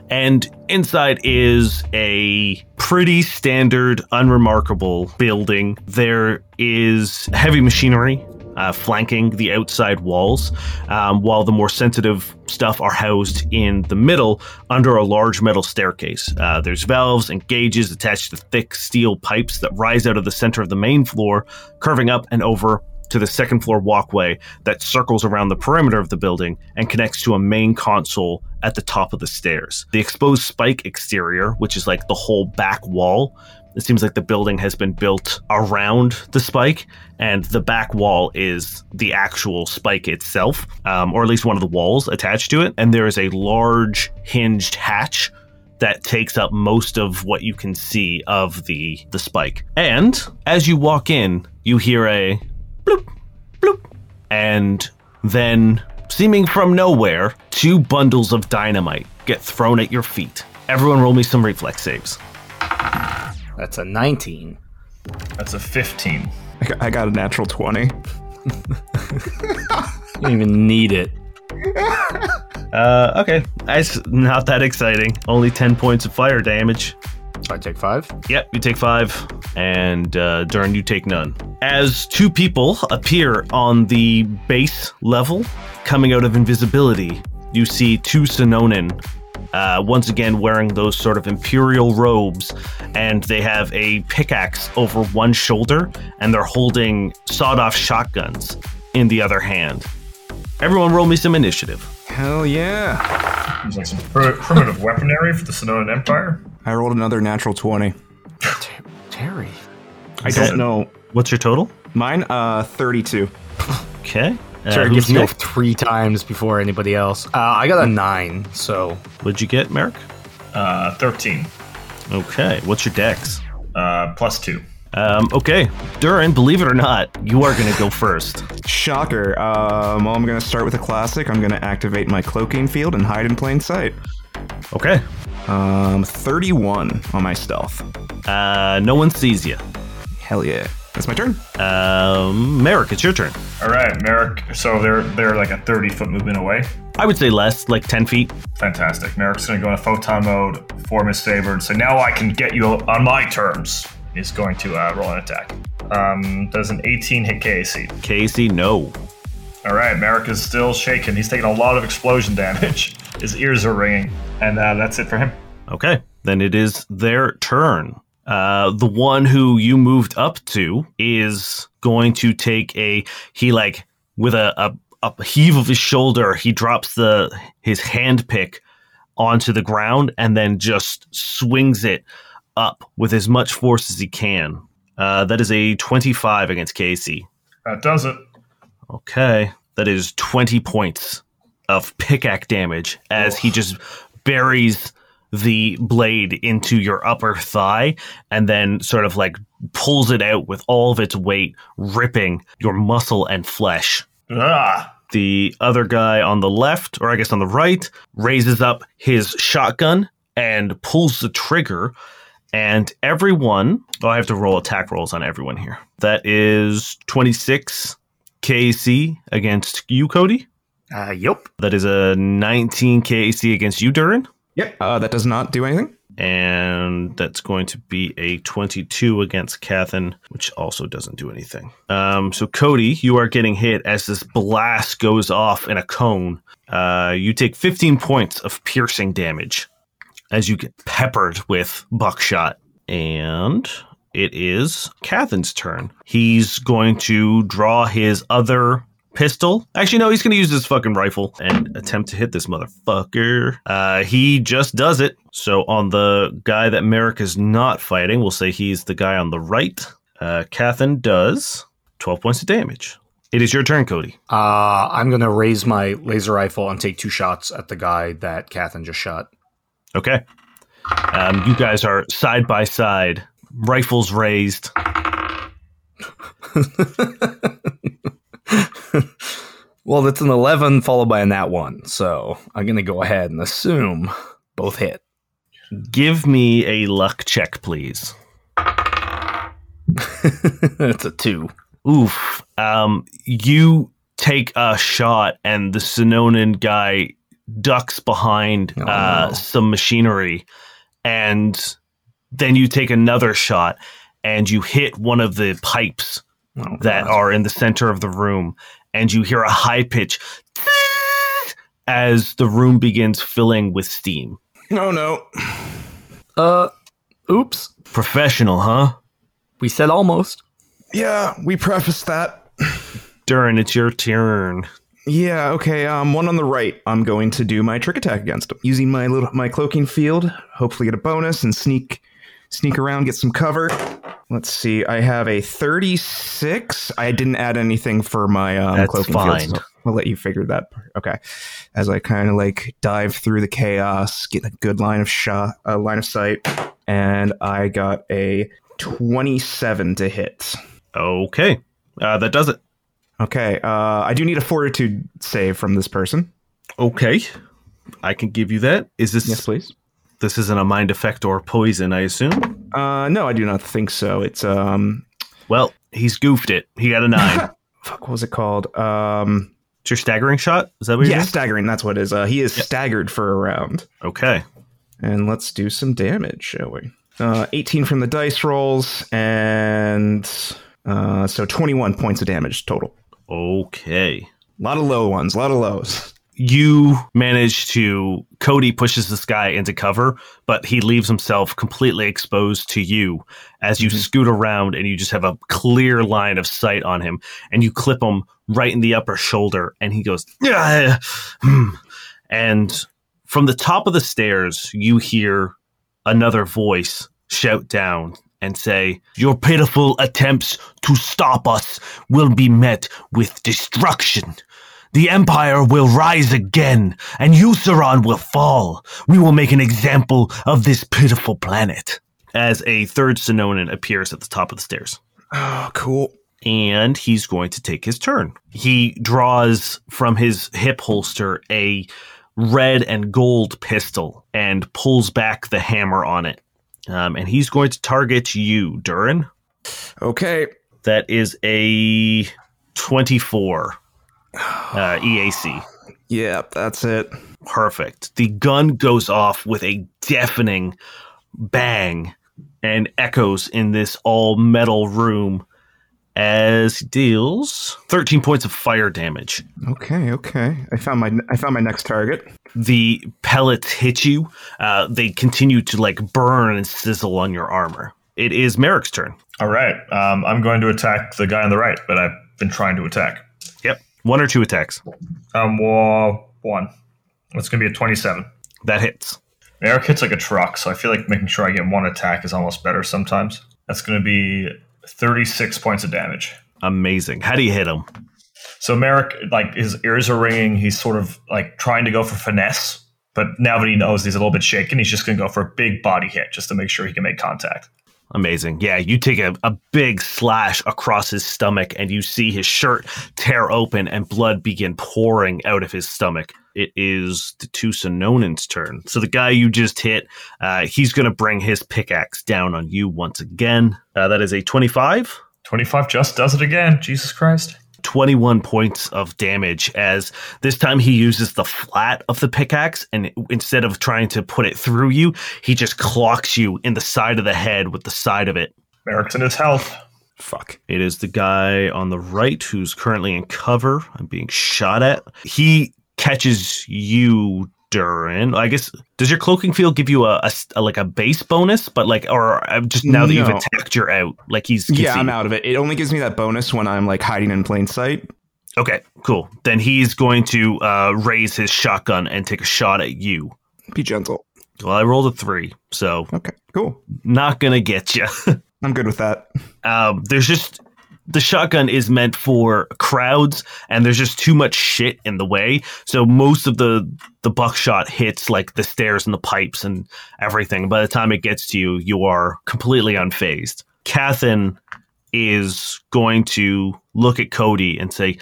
[SPEAKER 1] and inside is a pretty standard, unremarkable building. There is heavy machinery. Uh, flanking the outside walls, um, while the more sensitive stuff are housed in the middle under a large metal staircase. Uh, there's valves and gauges attached to thick steel pipes that rise out of the center of the main floor, curving up and over to the second floor walkway that circles around the perimeter of the building and connects to a main console at the top of the stairs. The exposed spike exterior, which is like the whole back wall, it seems like the building has been built around the spike, and the back wall is the actual spike itself, um, or at least one of the walls attached to it. And there is a large hinged hatch that takes up most of what you can see of the the spike. And as you walk in, you hear a bloop bloop, and then seeming from nowhere, two bundles of dynamite get thrown at your feet. Everyone, roll me some reflex saves.
[SPEAKER 2] That's a 19.
[SPEAKER 3] That's a 15.
[SPEAKER 4] I got, I got a natural twenty.
[SPEAKER 2] You don't even need it.
[SPEAKER 1] Uh, okay, that's not that exciting. Only ten points of fire damage.
[SPEAKER 2] So I take five.
[SPEAKER 1] Yep, you take five, and uh, Durrin, you take none. As two people appear on the base level, coming out of invisibility, you see two Sonoans, uh, once again wearing those sort of imperial robes, and they have a pickaxe over one shoulder, and they're holding sawed-off shotguns in the other hand. Everyone, roll me some initiative.
[SPEAKER 4] Hell yeah!
[SPEAKER 3] Seems like some pr- primitive weaponry for the Sonoan Empire.
[SPEAKER 4] I rolled another natural twenty.
[SPEAKER 2] Terry.
[SPEAKER 4] I don't know.
[SPEAKER 1] What's your total?
[SPEAKER 4] Mine, uh, thirty-two.
[SPEAKER 1] Okay. Uh,
[SPEAKER 2] Terry
[SPEAKER 1] who's
[SPEAKER 2] gets to go three times before anybody else. Uh, I got a nine, so
[SPEAKER 1] What'd you get, Merrick?
[SPEAKER 3] Uh, 13.
[SPEAKER 1] Okay. What's your dex?
[SPEAKER 3] Uh, plus 2.
[SPEAKER 1] Um, okay, Durrin, believe it or not, you are going to go first.
[SPEAKER 4] Shocker. Um, well, I'm going to start with a classic. I'm going to activate my cloaking field and hide in plain sight.
[SPEAKER 1] Okay.
[SPEAKER 4] Um, 31 on my stealth.
[SPEAKER 1] Uh, no one sees you.
[SPEAKER 4] Hell yeah. That's my turn.
[SPEAKER 1] Um, Merrick, it's your turn.
[SPEAKER 3] All right, Merrick. So they're they're like a 30 foot movement away.
[SPEAKER 1] I would say less, like 10 feet.
[SPEAKER 3] Fantastic. Merrick's gonna go into photon mode, form his saber, and say, "Now I can get you on my terms." He's going to uh, roll an attack. Um, does an 18 hit KAC?
[SPEAKER 1] Casey, no.
[SPEAKER 3] All right, Merrick is still shaking. He's taking a lot of explosion damage. His ears are ringing, and uh, that's it for him.
[SPEAKER 1] Okay, then it is their turn. Uh, the one who you moved up to is going to take a he like with a, a, a heave of his shoulder. He drops the his hand pick onto the ground and then just swings it up with as much force as he can. Uh, that is a twenty-five against KAC.
[SPEAKER 3] That does it.
[SPEAKER 1] Okay, that is twenty points of pickaxe damage as he just buries the blade into your upper thigh and then sort of like pulls it out with all of its weight, ripping your muscle and flesh.
[SPEAKER 3] Ah,
[SPEAKER 1] The other guy on the left, or I guess on the right, raises up his shotgun and pulls the trigger. And everyone, oh, I have to roll attack rolls on everyone here. That is 26 KAC against you, Cody.
[SPEAKER 2] Uh, yep.
[SPEAKER 1] That is a 19 KAC against you, Durrin.
[SPEAKER 4] Yep. Uh, that does not do anything.
[SPEAKER 1] and that's going to be a 22 against Cathin, which also doesn't do anything. Um, so, Cody, you are getting hit as this blast goes off in a cone. Uh, you take 15 points of piercing damage as you get peppered with buckshot. And it is Cathin's turn. He's going to draw his other pistol. Actually, no, he's going to use his fucking rifle and attempt to hit this motherfucker. Uh, he just does it. So on the guy that Merrick is not fighting, we'll say he's the guy on the right. Uh, does 12 points of damage. It is your turn, Cody.
[SPEAKER 2] Uh, I'm going to raise my laser rifle and take two shots at the guy that Cathin just shot.
[SPEAKER 1] Okay. Um, you guys are side by side, rifles raised.
[SPEAKER 2] Well, that's an 11 followed by a nat 1, so I'm going to go ahead and assume both hit.
[SPEAKER 1] Give me a luck check, please.
[SPEAKER 2] it's a 2.
[SPEAKER 1] Oof. Um, you take a shot, and the Sonoan guy ducks behind
[SPEAKER 2] Oh,
[SPEAKER 1] uh,
[SPEAKER 2] no.
[SPEAKER 1] some machinery, and then you take another shot, and you hit one of the pipes
[SPEAKER 2] Oh,
[SPEAKER 1] that
[SPEAKER 2] God.
[SPEAKER 1] are in the center of the room, and you hear a high pitch as the room begins filling with steam.
[SPEAKER 4] No, no.
[SPEAKER 2] Uh, oops.
[SPEAKER 1] Professional, huh?
[SPEAKER 2] We said almost.
[SPEAKER 4] Yeah, we prefaced that.
[SPEAKER 1] Durrin, it's your turn.
[SPEAKER 4] Yeah, okay. Um, one on the right. I'm going to do my trick attack against him using my little my cloaking field. Hopefully, get a bonus and sneak sneak around, get some cover. Let's see. I have a 36. I didn't add anything for my um,
[SPEAKER 1] That's
[SPEAKER 4] cloaking
[SPEAKER 1] fine.
[SPEAKER 4] field. So I'll let you figure that. part. Okay. As I kind of like dive through the chaos, get a good line of shot, uh, line of sight, and I got a 27 to hit.
[SPEAKER 1] Okay. Uh, that does it.
[SPEAKER 4] Okay. Uh, I do need a fortitude save from this person.
[SPEAKER 1] Okay. I can give you that. Is this
[SPEAKER 4] Yes, please.
[SPEAKER 1] This isn't a mind effect or poison, I assume?
[SPEAKER 4] Uh, no, I do not think so. It's um,
[SPEAKER 1] Well, he's goofed it. He got a nine.
[SPEAKER 4] fuck, what was it called? Um,
[SPEAKER 1] it's your staggering shot? Is that what you're
[SPEAKER 4] yeah,
[SPEAKER 1] doing?
[SPEAKER 4] staggering. That's what it is. Uh, he is staggered for a round.
[SPEAKER 1] Okay.
[SPEAKER 4] And let's do some damage, shall we? Uh, 18 from the dice rolls, and uh, so 21 points of damage total.
[SPEAKER 1] Okay.
[SPEAKER 4] A lot of low ones, a lot of lows.
[SPEAKER 1] You manage to Cody pushes this guy into cover, but he leaves himself completely exposed to you as you scoot around and you just have a clear line of sight on him and you clip him right in the upper shoulder and he goes "Yeah." Hmm." and from the top of the stairs you hear another voice shout down and say your pitiful attempts to stop us will be met with destruction the Empire will rise again, and Euceron will fall. We will make an example of this pitiful planet. as a third Sonoan appears at the top of the stairs.
[SPEAKER 4] Oh, cool.
[SPEAKER 1] and he's going to take his turn. He draws from his hip holster a red and gold pistol and pulls back the hammer on it. Um, and he's going to target you, Durrin.
[SPEAKER 4] Okay.
[SPEAKER 1] That is a 24 uh, EAC.
[SPEAKER 4] Yeah, that's it.
[SPEAKER 1] Perfect. The gun goes off with a deafening bang and echoes in this all metal room as he deals 13 points of fire damage.
[SPEAKER 4] Okay, okay. I found my I found my next target.
[SPEAKER 1] The pellets hit you. Uh, they continue to like burn and sizzle on your armor. It is Merrick's turn.
[SPEAKER 3] All right. Um, I'm going to attack the guy on the right that I've been trying to attack.
[SPEAKER 1] One or two attacks.
[SPEAKER 3] Um, well, one. It's going to be a 27.
[SPEAKER 1] That hits.
[SPEAKER 3] Merrick hits like a truck, so I feel like making sure I get one attack is almost better sometimes. That's going to be 36 points of damage.
[SPEAKER 1] Amazing. How do you hit him?
[SPEAKER 3] So Merrick, like his ears are ringing. He's sort of like trying to go for finesse, but now that he knows he's a little bit shaken, he's just going to go for a big body hit just to make sure he can make contact.
[SPEAKER 1] Amazing. Yeah, you take a, a big slash across his stomach and you see his shirt tear open and blood begin pouring out of his stomach. It is the two Sonoan's turn. So the guy you just hit, uh, he's going to bring his pickaxe down on you once again. Uh, that is a 25.
[SPEAKER 3] 25 just does it again. Jesus Christ.
[SPEAKER 1] 21 points of damage as this time he uses the flat of the pickaxe and instead of trying to put it through you, he just clocks you in the side of the head with the side of it.
[SPEAKER 3] Merrick's in his health.
[SPEAKER 4] Fuck.
[SPEAKER 1] It is the guy on the right who's currently in cover I'm being shot at. He catches you, Durrin. I guess does your cloaking field give you a, a- a- like a base bonus, but like or uh, just now that you've attacked, you're out. Like he's
[SPEAKER 4] Yeah, I'm out of it. It only gives me that bonus when I'm like hiding in plain sight.
[SPEAKER 1] Okay, cool. Then he's going to uh, raise his shotgun and take a shot at you.
[SPEAKER 4] Be gentle.
[SPEAKER 1] Well, I rolled a three, so
[SPEAKER 4] Okay, cool.
[SPEAKER 1] not gonna get you.
[SPEAKER 4] I'm good with that.
[SPEAKER 1] um, there's just the shotgun is meant for crowds, and there's just too much shit in the way. So most of the the buckshot hits like the stairs and the pipes and everything. By the time it gets to you, you are completely unfazed. Cathin is going to look at Cody and say,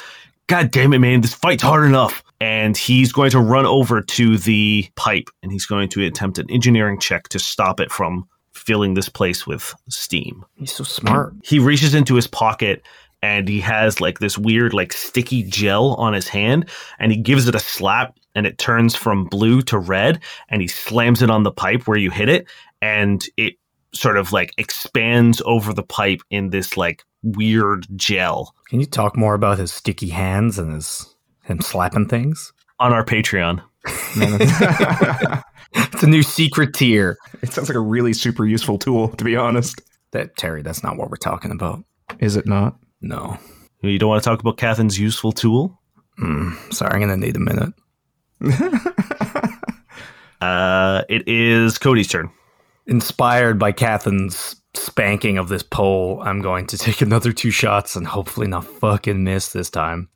[SPEAKER 1] God damn it, man, this fight's hard enough. And he's going to run over to the pipe and he's going to attempt an engineering check to stop it from filling this place with steam.
[SPEAKER 2] He's so smart.
[SPEAKER 1] He reaches into his pocket and he has like this weird, like sticky gel on his hand and he gives it a slap and it turns from blue to red and he slams it on the pipe where you hit it and it sort of like expands over the pipe in this like weird gel
[SPEAKER 2] Can you talk more about his sticky hands and his him slapping things?
[SPEAKER 1] on our Patreon.
[SPEAKER 2] It's a new secret tier.
[SPEAKER 4] It sounds like a really super useful tool, to be honest.
[SPEAKER 2] That Terry, that's not what we're talking about.
[SPEAKER 4] Is it not?
[SPEAKER 2] No.
[SPEAKER 1] You don't want to talk about Cathin's useful tool?
[SPEAKER 2] Mm, sorry, I'm gonna need a minute.
[SPEAKER 1] Uh, it is Cody's turn.
[SPEAKER 2] Inspired by Cathin's spanking of this pole, I'm going to take another two shots and hopefully not fucking miss this time.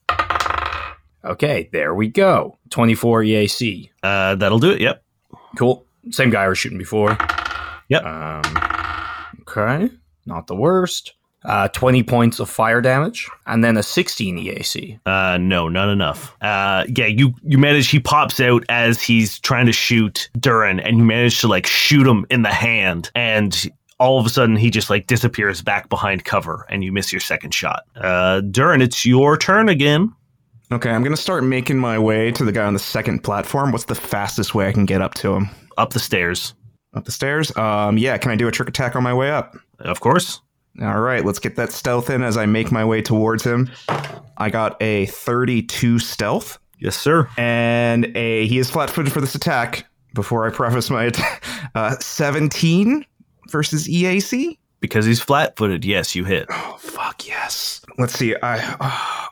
[SPEAKER 2] Okay, there we go. 24 EAC.
[SPEAKER 1] Uh, that'll do it. Yep.
[SPEAKER 2] Cool. Same guy I was shooting before.
[SPEAKER 1] Yep.
[SPEAKER 2] Um, okay, not the worst. Uh, 20 points of fire damage, and then a 16 EAC.
[SPEAKER 1] Uh, no, not enough. Uh, yeah, you you manage. He pops out as he's trying to shoot Durrin, and you manage to like shoot him in the hand, and all of a sudden he just like disappears back behind cover, and you miss your second shot. Uh, Durrin, it's your turn again.
[SPEAKER 4] Okay, I'm gonna start making my way to the guy on the second platform. What's the fastest way I can get up to him?
[SPEAKER 1] Up the stairs,
[SPEAKER 4] Up the stairs? Um, yeah. Can I do a trick attack on my way up?
[SPEAKER 1] of course.
[SPEAKER 4] All right, let's get that stealth in as I make my way towards him. I got a 32 stealth,
[SPEAKER 1] Yes, sir.
[SPEAKER 4] and a he is flat-footed for this attack. Before I preface my attack, uh, 17 versus EAC.
[SPEAKER 1] Because he's flat-footed. Yes, you hit.
[SPEAKER 4] Oh fuck yes. Let's see. I uh,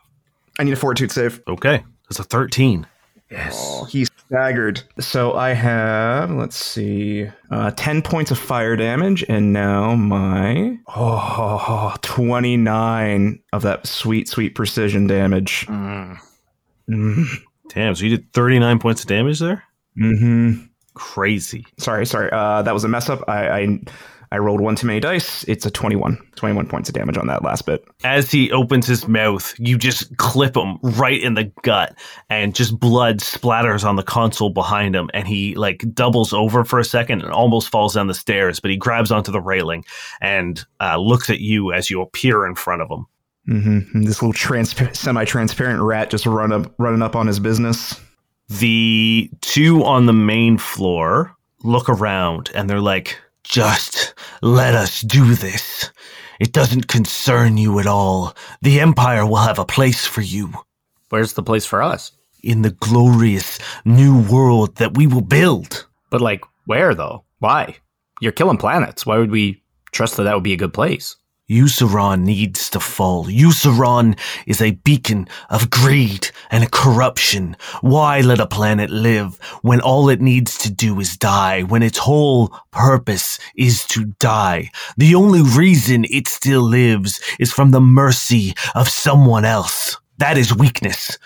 [SPEAKER 4] I need a fortitude save.
[SPEAKER 1] Okay, that's a thirteen.
[SPEAKER 4] Oh, he's staggered. So I have, let's see, uh, 10 points of fire damage, and now my oh, 29 of that sweet, sweet precision damage.
[SPEAKER 2] Mm.
[SPEAKER 4] Mm,
[SPEAKER 1] Damn. So you did thirty-nine points of damage there.
[SPEAKER 4] Mm-hmm.
[SPEAKER 1] Crazy.
[SPEAKER 4] Sorry, sorry. Uh, that was a mess up. I, I I rolled one too many dice. It's a 21. 21 points of damage on that last bit.
[SPEAKER 1] As he opens his mouth, you just clip him right in the gut, and just blood splatters on the console behind him. And he like doubles over for a second and almost falls down the stairs, but he grabs onto the railing and uh, looks at you as you appear in front of him.
[SPEAKER 4] Mm-hmm. This little transpa- semi-transparent rat just run up, running up on his business.
[SPEAKER 1] The two on the main floor look around and they're like, just let us do this. It doesn't concern you at all. The Empire will have a place for you
[SPEAKER 2] Where's the place for us?
[SPEAKER 1] in the glorious new world that we will build.
[SPEAKER 2] But like, where though? Why? You're killing planets. Why would we trust that that would be a good place?
[SPEAKER 1] Euceron needs to fall. Euceron is a beacon of greed and corruption. Why let a planet live when all it needs to do is die, when its whole purpose is to die? The only reason it still lives is from the mercy of someone else. That is weakness.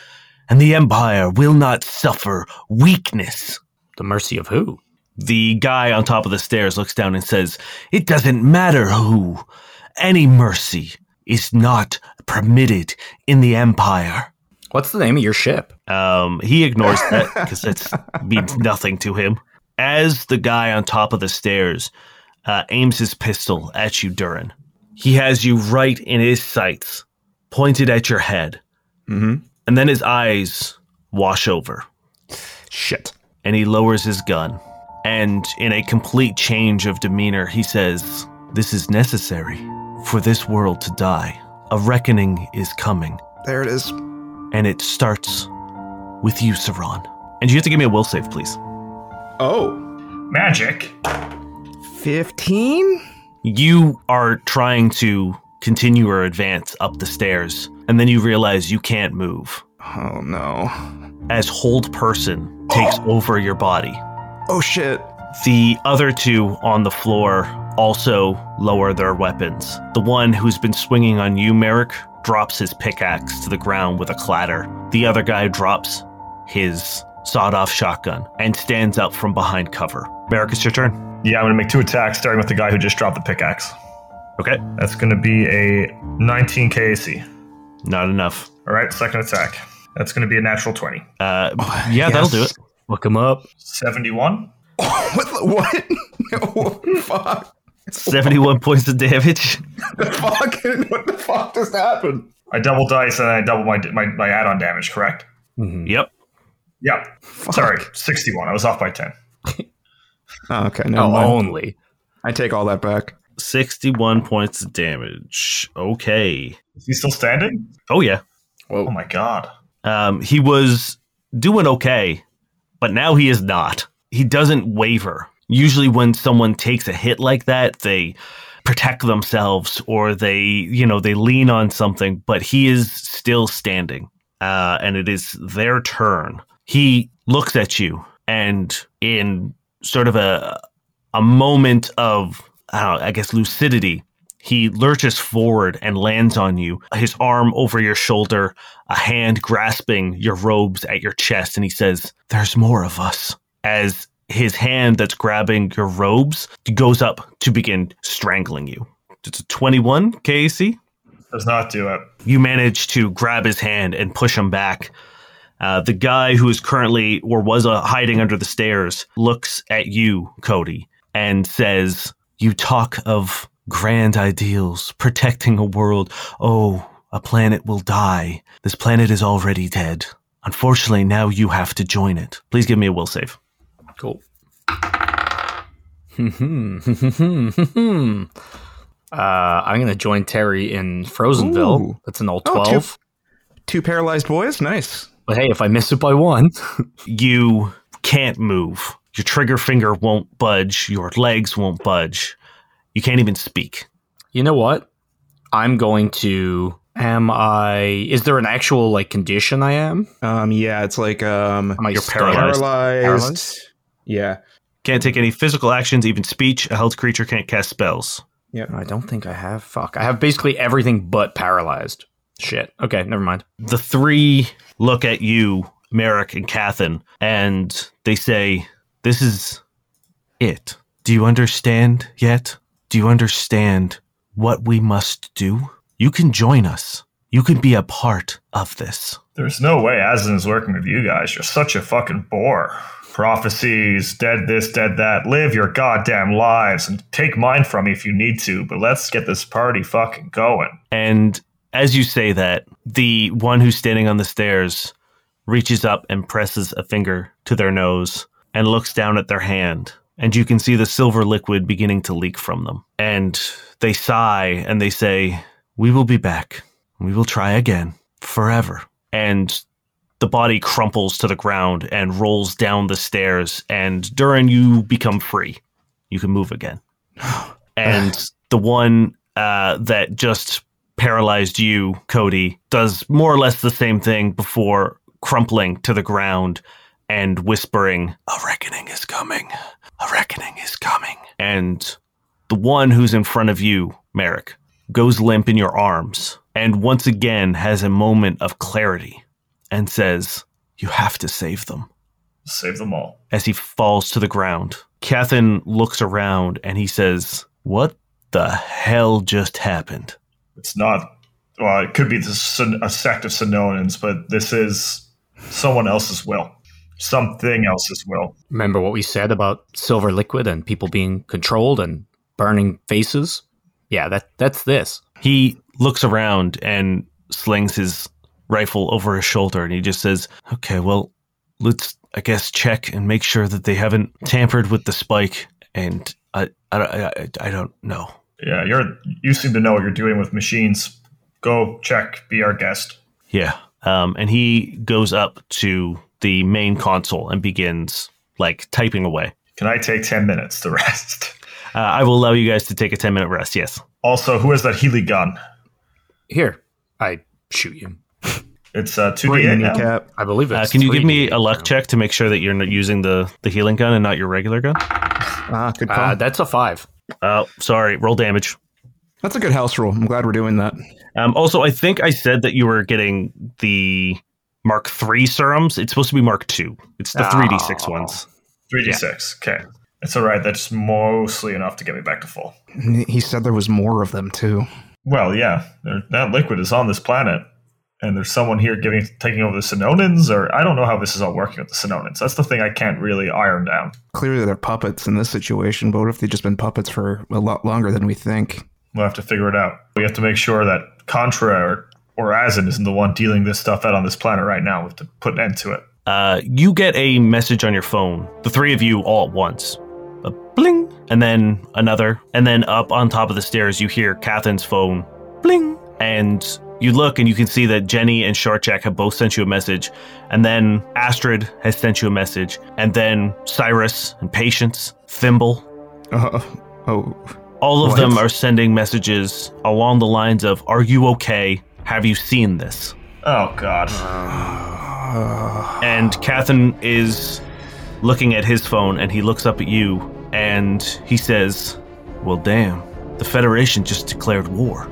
[SPEAKER 1] And the Empire will not suffer weakness.
[SPEAKER 2] The mercy of who?
[SPEAKER 1] The guy on top of the stairs looks down and says, It doesn't matter who. Any mercy is not permitted in the Empire.
[SPEAKER 2] What's the name of your ship?
[SPEAKER 1] Um, he ignores that because it means nothing to him. As the guy on top of the stairs uh, aims his pistol at you, Durrin, he has you right in his sights, pointed at your head,
[SPEAKER 4] Mm-hmm.
[SPEAKER 1] and then his eyes wash over.
[SPEAKER 4] Shit.
[SPEAKER 1] and he lowers his gun. And in a complete change of demeanor, he says, This is necessary for this world to die. A reckoning is coming,
[SPEAKER 4] There it is.
[SPEAKER 1] and it starts with you, Saran. And you have to give me a will save, please.
[SPEAKER 4] Oh.
[SPEAKER 3] Magic.
[SPEAKER 4] 15?
[SPEAKER 1] You are trying to continue your advance up the stairs, and then you realize you can't move.
[SPEAKER 4] Oh no.
[SPEAKER 1] As hold person takes over your body.
[SPEAKER 4] Oh shit.
[SPEAKER 1] The other two on the floor also lower their weapons. The one who's been swinging on you, Merrick, drops his pickaxe to the ground with a clatter. The other guy drops his sawed off shotgun and stands up from behind cover. Merrick, it's your turn.
[SPEAKER 3] Yeah, I'm gonna make two attacks, starting with the guy who just dropped the pickaxe.
[SPEAKER 1] Okay.
[SPEAKER 3] That's gonna be a 19 KAC.
[SPEAKER 1] Not enough.
[SPEAKER 3] All right, second attack. That's gonna be a natural 20.
[SPEAKER 1] Uh, yeah, that'll do it.
[SPEAKER 2] Look him up.
[SPEAKER 3] 71.
[SPEAKER 4] What what? oh, fuck.
[SPEAKER 1] 71 points of damage.
[SPEAKER 4] The fuck? What the fuck just happened?
[SPEAKER 3] I double dice and I double my my, my add-on damage. Correct?
[SPEAKER 1] Yep.
[SPEAKER 3] Yeah. Sorry, 61. I was off by 10.
[SPEAKER 4] Oh, okay. Never
[SPEAKER 2] Oh,
[SPEAKER 4] mind.
[SPEAKER 2] only.
[SPEAKER 4] I take all that back.
[SPEAKER 1] 61 points of damage. Okay.
[SPEAKER 3] Is he still standing?
[SPEAKER 1] Oh, yeah.
[SPEAKER 3] Oh my god.
[SPEAKER 1] Um, he was doing okay, but now he is not. He doesn't waver. Usually, when someone takes a hit like that, they protect themselves or they, you know, they lean on something, but he is still standing. Uh, and it is their turn. He looks at you and in sort of a, a moment of, I don't know, I guess lucidity, he lurches forward and lands on you, his arm over your shoulder, a hand grasping your robes at your chest, and he says, There's more of us. As his hand that's grabbing your robes goes up to begin strangling you. It's a 21 KAC.
[SPEAKER 3] Does not do it.
[SPEAKER 1] You manage to grab his hand and push him back. Uh, the guy who is currently or was uh, hiding under the stairs looks at you, Cody, and says, You talk of grand ideals, protecting a world. Oh, a planet will die. This planet is already dead. Unfortunately, now you have to join it. Please give me a will save.
[SPEAKER 2] Cool. uh, I'm gonna join Terry in Frozenville.
[SPEAKER 4] Ooh.
[SPEAKER 2] That's an old
[SPEAKER 4] Oh, two-
[SPEAKER 2] twelve.
[SPEAKER 4] Two paralyzed boys? Nice.
[SPEAKER 2] But hey, if I miss it by one,
[SPEAKER 1] You can't move. Your trigger finger won't budge. Your legs won't budge. You can't even speak.
[SPEAKER 2] you know what? I'm going to. Am I? Is there an actual like condition I am?
[SPEAKER 4] Um, yeah, it's like um,
[SPEAKER 2] Am I
[SPEAKER 1] You're paralyzed.
[SPEAKER 4] paralyzed.
[SPEAKER 2] Paralyzed?
[SPEAKER 4] Yeah.
[SPEAKER 1] Can't take any physical actions, even speech. A held creature can't cast spells. Yeah.
[SPEAKER 2] I don't think I have. Fuck. I have basically everything but paralyzed. Shit. Okay, never mind.
[SPEAKER 1] The three look at you, Merrick and Cathin, and they say, This is it. Do you understand yet? Do you understand what we must do? You can join us. You can be a part of this.
[SPEAKER 3] There's no way Asin is working with you guys. You're such a fucking bore. Prophecies, dead this, dead that. Live your goddamn lives and take mine from me if you need to, but let's get this party fucking going.
[SPEAKER 1] And as you say that, the one who's standing on the stairs reaches up and presses a finger to their nose and looks down at their hand. And you can see the silver liquid beginning to leak from them. And they sigh and they say, We will be back. We will try again forever. And the body crumples to the ground and rolls down the stairs. And Durrin, you become free. You can move again. And the one uh, that just paralyzed you, Cody, does more or less the same thing before crumpling to the ground and whispering, A reckoning is coming. A reckoning is coming. And the one who's in front of you, Merrick, goes limp in your arms and once again has a moment of clarity and says, You have to save them.
[SPEAKER 3] Save them all.
[SPEAKER 1] As he falls to the ground, Cathin looks around and he says, What the hell just happened?
[SPEAKER 3] It's not. Well, it could be this, a sect of Sonoans, but this is someone else's will. Something else's will.
[SPEAKER 2] Remember what we said about silver liquid and people being controlled and burning faces? Yeah, that that's this.
[SPEAKER 1] He looks around and slings his rifle over his shoulder and he just says, Okay, well, let's, I guess, check and make sure that they haven't tampered with the spike. And I, I, I, I don't know.
[SPEAKER 3] Yeah, you're. You seem to know what you're doing with machines. Go check. Be our guest.
[SPEAKER 1] Yeah. Um, and he goes up to the main console and begins like typing away.
[SPEAKER 3] Can I take ten minutes to rest?
[SPEAKER 1] Uh, I will allow you guys to take a ten minute rest. Yes.
[SPEAKER 3] Also, who has that Healy gun?
[SPEAKER 2] Here, I shoot you.
[SPEAKER 3] It's uh, two D
[SPEAKER 4] in
[SPEAKER 3] eight
[SPEAKER 4] the
[SPEAKER 3] now.
[SPEAKER 2] I believe
[SPEAKER 1] Uh, can you give me
[SPEAKER 2] 3D
[SPEAKER 1] a luck
[SPEAKER 2] now.
[SPEAKER 1] check to make sure that you're not using the the healing gun and not your regular gun?
[SPEAKER 4] Ah, good call.
[SPEAKER 2] Uh, that's a five.
[SPEAKER 1] Oh, sorry. Roll damage.
[SPEAKER 4] That's a good house rule. I'm glad we're doing that.
[SPEAKER 1] Um, also, I think I said that you were getting the Mark III serums. It's supposed to be Mark II. It's the 3d6
[SPEAKER 2] Oh.
[SPEAKER 1] ones.
[SPEAKER 3] Three D six. Okay, it's all right. That's mostly enough to get me back to full.
[SPEAKER 4] He said there was more of them too.
[SPEAKER 3] Well, yeah, that liquid is on this planet, and there's someone here giving taking over the Sonoans, or I don't know how this is all working with the Sonoans. That's the thing I can't really iron down.
[SPEAKER 4] Clearly, they're puppets in this situation. But what if they've just been puppets for a lot longer than we think?
[SPEAKER 3] We'll have to figure it out. We have to make sure that Contra or, or Azin isn't the one dealing this stuff out on this planet right now. We have to put an end to it.
[SPEAKER 1] Uh, you get a message on your phone, the three of you all at once. A bling, and then another, and then up on top of the stairs, you hear Cathin's phone bling, and you look and you can see that Jenny and Shortjack have both sent you a message, and then Astrid has sent you a message, and then Cyrus and Patience, Thimble,
[SPEAKER 4] Uh, oh,
[SPEAKER 1] all of
[SPEAKER 4] What?
[SPEAKER 1] them are sending messages along the lines of "Are you okay? Have you seen this?"
[SPEAKER 3] Oh God!
[SPEAKER 1] And Cathin is looking at his phone and he looks up at you and he says, Well, damn, the Federation just declared war.